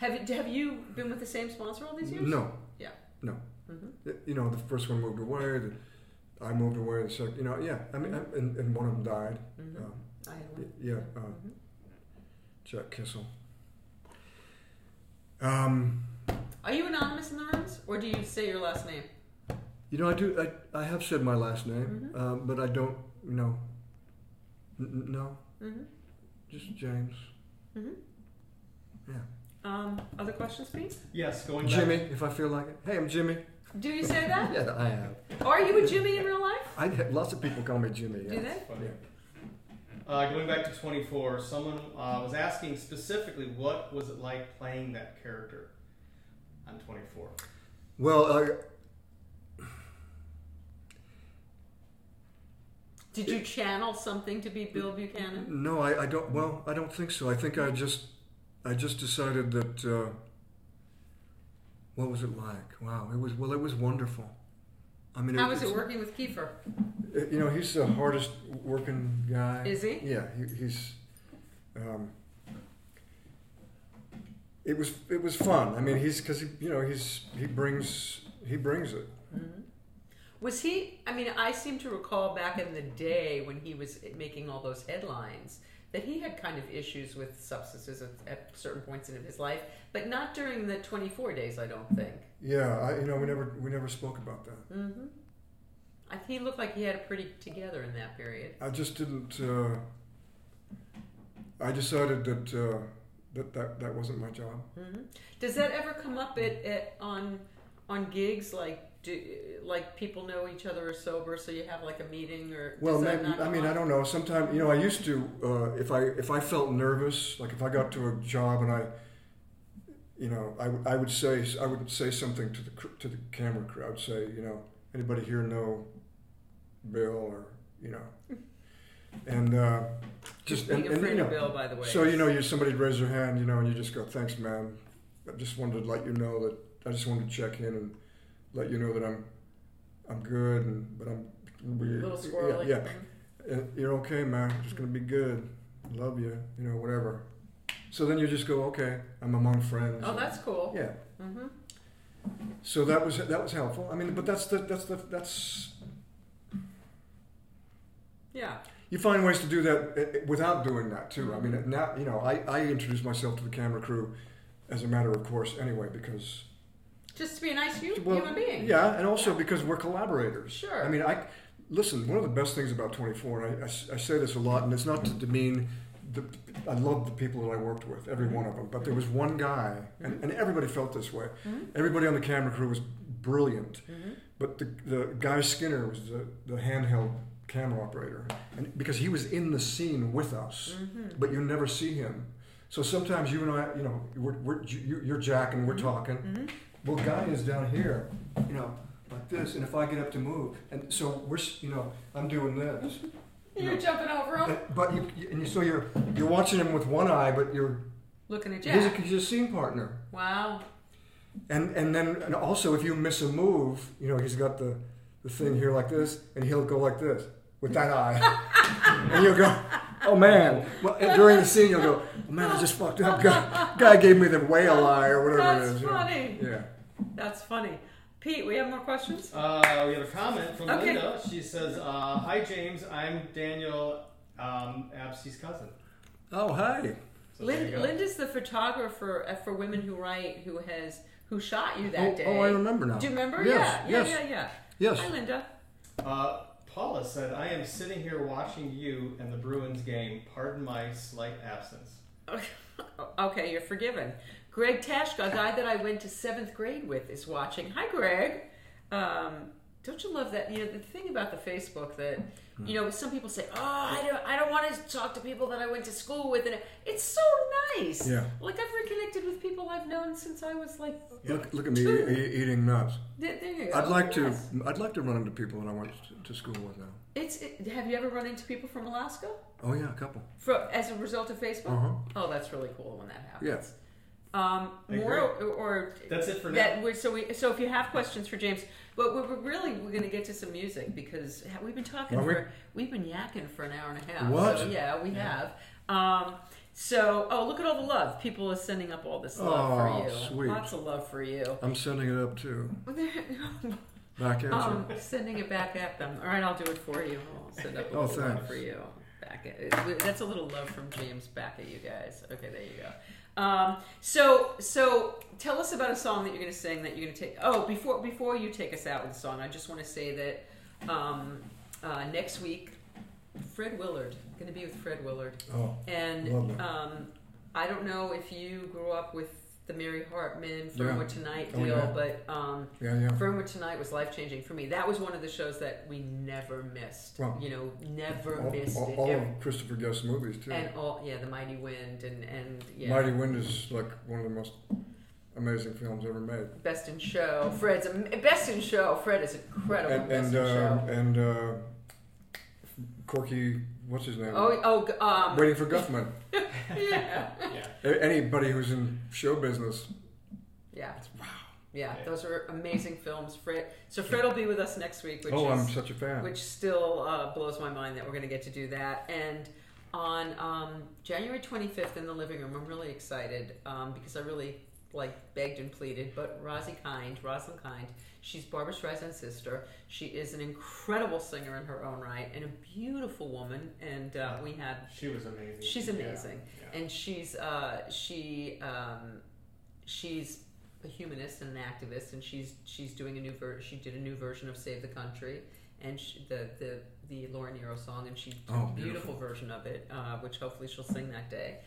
have you, have you been with the same sponsor all these years? no. Yeah. No. hmm You know, the first one moved away. The, I moved away. The second, you know, yeah. I mean, I, and, and one of them died. hmm Um, I had one. yeah, uh, Mhm. Jack Kissel. Um, Are you anonymous in the rooms, or do you say your last name? you know, I do. I, I have said my last name, Mhm. um, but I don't. You know. N- no, hmm just James. Yeah. Um, other questions, Pete? Yes, going back. Jimmy, if I feel like it. Hey, I'm Jimmy. Do you say that? Yeah, I am. Are you a Jimmy in real life? I lots of people call me Jimmy. Do Yeah. they? Funny. Yeah. Uh, going back to 24, someone uh, was asking specifically what was it like playing that character on 24. Well, I, Did you channel something to be Bill Buchanan? No, I, I don't. Well, I don't think so. I think I just, I just decided that. Uh, what was it like? Wow, it was. Well, it was wonderful. I mean, How was it working with Kiefer? uh, You know, he's the hardest working guy. Is he? Yeah, he, he's. Um, it was it was fun. I mean, he's because he you know he's he brings he brings it. Was he? I mean, I seem to recall back in the day when he was making all those headlines that he had kind of issues with substances at, at certain points in his life, but not during the 24 days. I don't think. Yeah, I, you know we never we never spoke about that. Mm-hmm. I, he looked like he had it pretty together in that period. I just didn't. Uh, I decided that uh, that, that that wasn't my job. Mm-hmm. Does that ever come up at, at on on gigs like? Do, like people know each other are sober, so you have like a meeting, or Well, does that maybe, not I mean, I don't know. Sometimes, you know, I used to. Uh, if I if I felt nervous, like if I got to a job and I, you know, I, would- I would say I would say something to the cr- to the camera crew. I would say, you know, anybody here know Bill or you know, and uh, just Being and, a and, you of know, Bill, by the way. so you know, you somebody raise their hand, you know, and you just go, "Thanks, man. I just wanted to let you know that I just wanted to check in and let you know that I'm I'm good, and but I'm a little squirrely. Yeah, yeah. And you're okay, man. Just gonna be good. Love you. You know, whatever. So then you just go, okay. I'm among friends. Oh, that's cool. yeah. Mm-hmm. So that was that was helpful. I mean, but that's the that's the that's Yeah. you find ways to do that eh, eh, without doing that too. I mean, Mm-hmm. now you know I I introduce myself to the camera crew as a matter of course anyway because Just to be a nice hu- Well, human being. Yeah, and also because we're collaborators. Sure. I mean, I listen. One of the best things about 24, and I, I I say this a lot, and it's not to demean. The, I love the people that I worked with, every mm-hmm. one of them. But there was one guy, mm-hmm. and, and everybody felt this way. Mm-hmm. Everybody on the camera crew was brilliant, but the the guy Skinner was the, the handheld camera operator, and because he was in the scene with us, but you never see him. So sometimes you and I, you know, we're, we're you, you're Jack and we're talking. Well, Guy is down here, you know, like this, and if I get up to move, and so we're, you know, I'm doing this. You You're jumping over him, but you, you- and you, so you're you're watching him with one eye, but you're looking at he's a, Jack. he's a scene partner. Wow. And and then and also if you miss a move, you know, he's got the the thing here like this, and he'll go like this with that eye, and you'll go. Oh man! Well, and during the scene, you'll go. Oh man, I just fucked up. Guy, guy gave me the whale eye or whatever That's it is. you know. funny. Yeah. That's funny. Pete, we have more questions? Uh, we have a comment from Okay. Linda. She says, uh, "Hi James, I'm Daniel um, Absey's cousin." Oh hi. So there you Lin- go. Linda's the photographer uh, for Women Who Write who has who shot you that Oh, day. oh, I remember now. Do you remember? Yes, yeah, yes. yeah, yeah, yeah. Yes. Hi, Linda. Uh, Paula said, "I am sitting here watching you and the Bruins game. Pardon my slight absence." okay, you're forgiven. Greg Tashka, a guy that I went to seventh grade with, is watching. Hi, Greg. Um, don't you love that? You know the thing about the Facebook that you know some people say, "Oh, I don't, I don't want to talk to people that I went to school with," and it's so nice. Yeah. Like I've reconnected with people I've known since I was like. Look, look at me e- e- eating nuts. There, there you go. I'd like to. I'd like to run into people that I went to school with now. It's. It, have you ever run into people from Alaska Oh yeah, a couple. for as a result of Facebook? Uh-huh. Oh, that's really cool when that happens. Yeah. Um, more or, or That's it for now. that. We're, so we. So if you have questions for James, but we're, we're really we're going to get to some music because we've been talking Are we? for we've been yakking for an hour and a half. What? So yeah, we have. Um, so oh, look at all the love. People are sending up all this love Oh, for you. sweet. Lots of love for you. I'm sending it up too. Back at Um, you. sending it back at them. All right, I'll do it for you. I'll send up a Oh, little love thanks. for you. Back at, that's a little love from James back at you guys. Okay, there you go. Um, so, so tell us about a song that you're going to sing that you're going to take. Oh, before before you take us out with a song, I just want to say that um, uh, next week, Fred Willard going to be with Fred Willard, Oh, and um, I don't know if you grew up with the Mary Hartman Fernwood Tonight Oh, deal, yeah. but um, yeah, yeah. Tonight was life changing for me. That was one of the shows that we never missed. Well, you know, never All, missed all, it. all of Christopher Guest movies too. and all, yeah, The Mighty Wind and and yeah, Mighty Wind is like one of the most amazing films ever made. Best in Show. Fred's am- Best in Show. Fred is incredible. And Best and in uh, Show. and uh, Corky, what's his name? Oh, oh, um, Waiting for Guffman. yeah, A- Anybody who's in show business. yeah, Wow. yeah. Those are amazing films. Fred. So Fred will be with us next week, which oh, is I'm such a fan. which still uh, blows my mind that we're going to get to do that. And on um, January 25th in the living room, I'm really excited um, because I really like begged and pleaded. But Rosie Kind, Rosalind Kind, she's Barbra Streisand's sister. She is an incredible singer in her own right and a beautiful woman. And uh, we had She was amazing. She's amazing, yeah. and she's uh, she um, she's a humanist and an activist, and she's she's doing a new ver- She did a new version of Save the Country, and she, the the the Laura Nyro song, and she did Oh, a beautiful beautiful. version of it, uh, which hopefully she'll sing that day.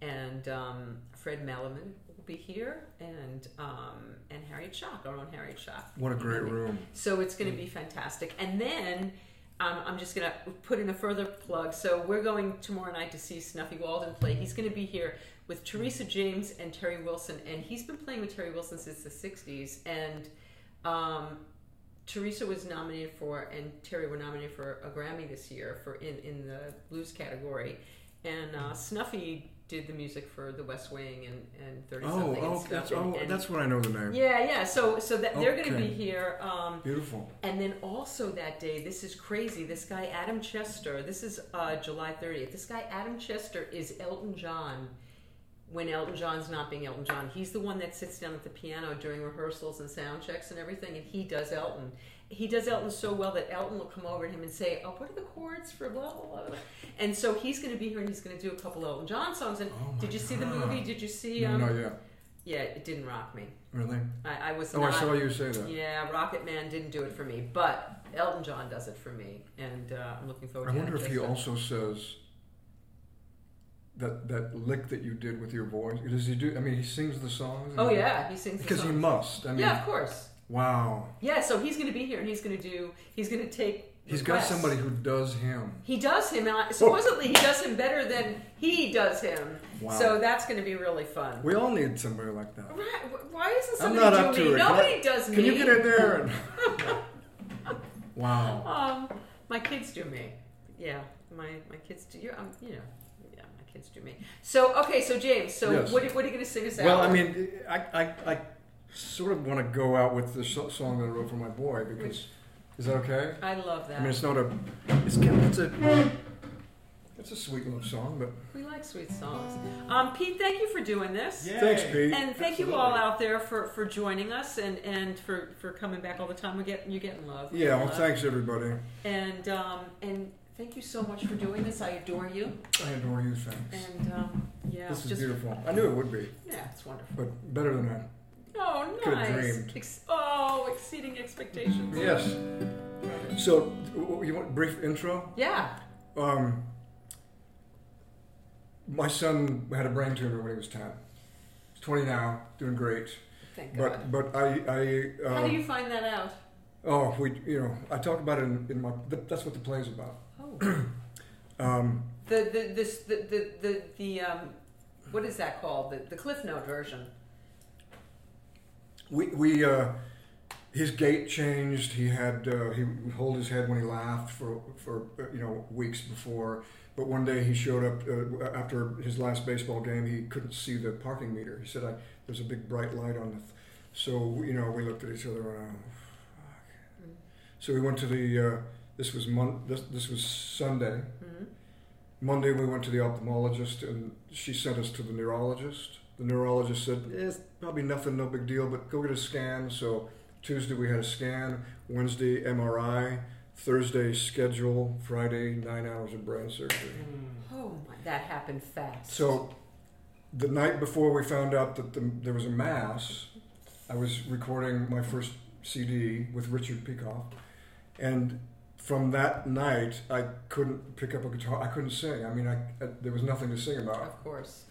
And um, Fred Malaman will be here, and um, and Harriet Schock, our own Harriet Schock. What a great room. So it's going to be fantastic. And then um, I'm just going to put in a further plug. So we're going tomorrow night to see Snuffy Walden play. He's going to be here with Teresa James and Terry Wilson. And he's been playing with Terry Wilson since the 60s. And um, Teresa was nominated for, and Terry were nominated for a Grammy this year for in, in the blues category. And uh, Snuffy did the music for The West Wing and, and 30 Oh, something and oh, stuff. that's and, oh, and- that's what I know the name. yeah, yeah. So, so that they're going to be here. Um, Beautiful. and then also that day, this is crazy. This guy Adam Chester. This is uh, July 30th. This guy Adam Chester is Elton John. When Elton John's not being Elton John, he's the one that sits down at the piano during rehearsals and sound checks and everything, and he does Elton. He does Elton so well that Elton will come over to him and say, "Oh, what are the chords for blah blah blah?" blah." And so he's going to be here and he's going to do a couple Elton John songs. And Oh did you see the movie? Did you see? No, Um, not yet. yeah, it didn't rock me. Really? I, I was Oh, not. I saw you say that. Yeah, Rocket Man didn't do it for me, but Elton John does it for me, and uh, I'm looking forward I to wonder if he also says that that lick that you did with your voice. Does he do? I mean, he sings the songs. Oh yeah, he sings the Because he must. I mean, yeah, of course. Wow. Yeah, so he's going to be here, and he's going to do. He's going to take. He's got requests. somebody who does him. He does him. and I- Supposedly, he does him better than he does him. Wow. So that's going to be really fun. We all need somebody like that. Right, Why isn't I'm somebody not up to me? it. Nobody Can- does me. Can you get in there? And... wow. Um, my kids do me. Yeah, my my kids do. You, um, you know, yeah, my kids do me. So okay, so James, so Yes. what, are- what are you going to sing us out? Well, I mean, I, I, I sort of want to go out with the song that I wrote for my boy because is that okay? I love that. I mean, it's not a, it's it's a, it's a sweet love song, but we like sweet songs. Um, Pete, thank you for doing this. Yay. thanks, Pete. And thank you all out there for, for joining us and, and for, for coming back all the time. We're getting you're getting love. Yeah, well, Love. thanks everybody. And um, and thank you so much for doing this. I adore you. I adore you. Thanks. And um, yeah, this is just beautiful. I knew it would be, yeah, it's wonderful. but better than that. Oh, Could've nice. dreamed. Ex- oh, exceeding expectations. Yes. So, w- you want a brief intro? Yeah. Um, my son had a brain tumor when he was ten. He's twenty now, doing great. Thank God. But but I I um, How do you find that out? oh we you know I talk about it in, in my th- that's what the play's about. Oh. Um, the the this the the the, the um, what is that called? The the Cliff Note version. We we uh, his gait changed. He had uh, he would hold his head when he laughed for for you know weeks before. But one day he showed up uh, after his last baseball game. He couldn't see the parking meter. He said, "I there's a big bright light on the." Th-. So you know we looked at each other and oh, fuck. So we went to the. Uh, this was mon- this, this was Sunday. hmm Monday we went to the ophthalmologist and she sent us to the neurologist. The neurologist said, eh, "It's probably nothing, no big deal, but go get a scan." So Tuesday we had a scan. Wednesday MRI. Thursday schedule. Friday nine hours of brain surgery. Oh that happened fast. So the night before we found out that the, there was a mass, I was recording my first CD with Richard Peacock, and from that night I couldn't pick up a guitar. I couldn't sing. I mean, I, I there was nothing to sing about. of course,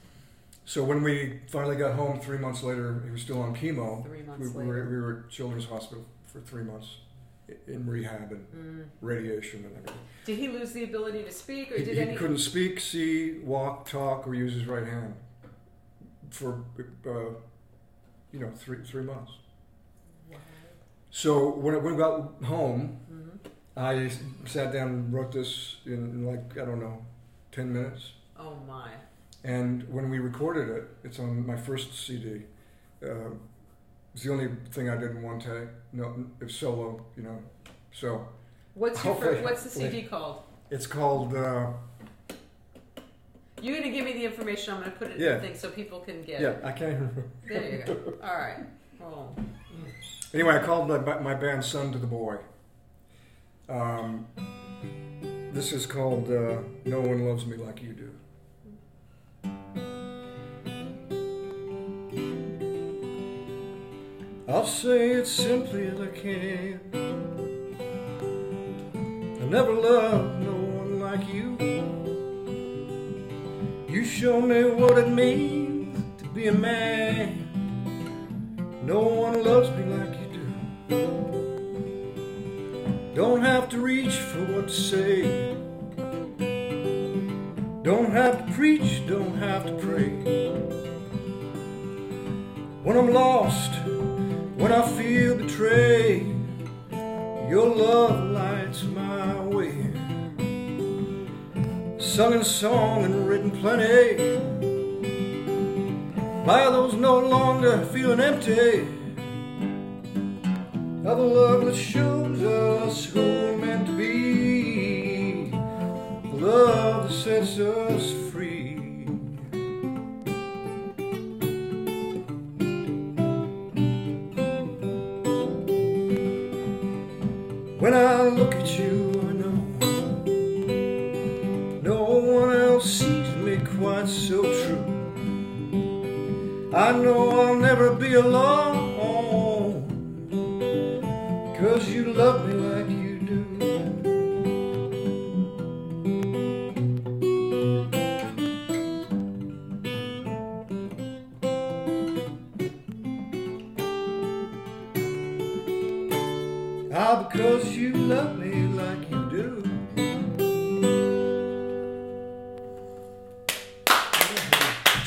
So when we finally got home, three months later, he was still on chemo. three We, months we, later. were, we were at Children's Hospital for three months in rehab and Mm. radiation and everything. Did he lose the ability to speak, or He, did he any? couldn't speak, see, walk, talk, or use his right hand for, uh, you know, three three months. Wow. So when, when we got home, Mhm. I sat down and wrote this in like I don't know, ten minutes. Oh my. And when we recorded it, it's on my first CD. Uh, it's the only thing I did in one take. No, it's solo, you know. So What's your Hopefully- fir- what's the CD called? it's called. Uh, You're gonna give me the information. I'm gonna put it in Yeah. the thing so people can get yeah. I can't. remember. There you go. All right. Oh. Anyway, I called my, my band Son to the Boy. Um, this is called uh, No One Loves Me Like You Do. I'll say it simply as I can. I never loved no one like you. You show me what it means to be a man. No one loves me like you do. Don't have to reach for what to say. Don't have to preach, don't have to pray. When I'm lost, when I feel betrayed, your love lights my way. Sung a song and written plenty by those no longer feeling empty. Of a love that shows us who we're meant to be, the love that sets us free. When I look at you, I know no one else sees me quite so true. I know I'll never be alone. Cause you love me like you do. Because love me like you do.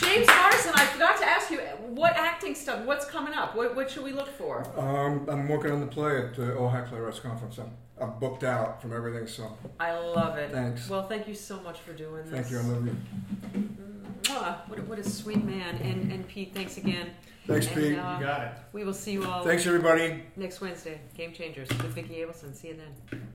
James Morrison, I forgot to ask you what acting stuff. What's coming up? What, what should we look for? Um, I'm working on the play at the Ojai Playwrights Conference. I'm, I'm booked out from everything, so I love it. Thanks. Well, thank you so much for doing this. thank you. I love you. Mwah. What, a- what a sweet man. And, and Pete, thanks again. Thanks, And, Pete. uh, You got it. We will see you all Thanks, everybody. next Wednesday. Game Changers with Vicki Abelson. See you then.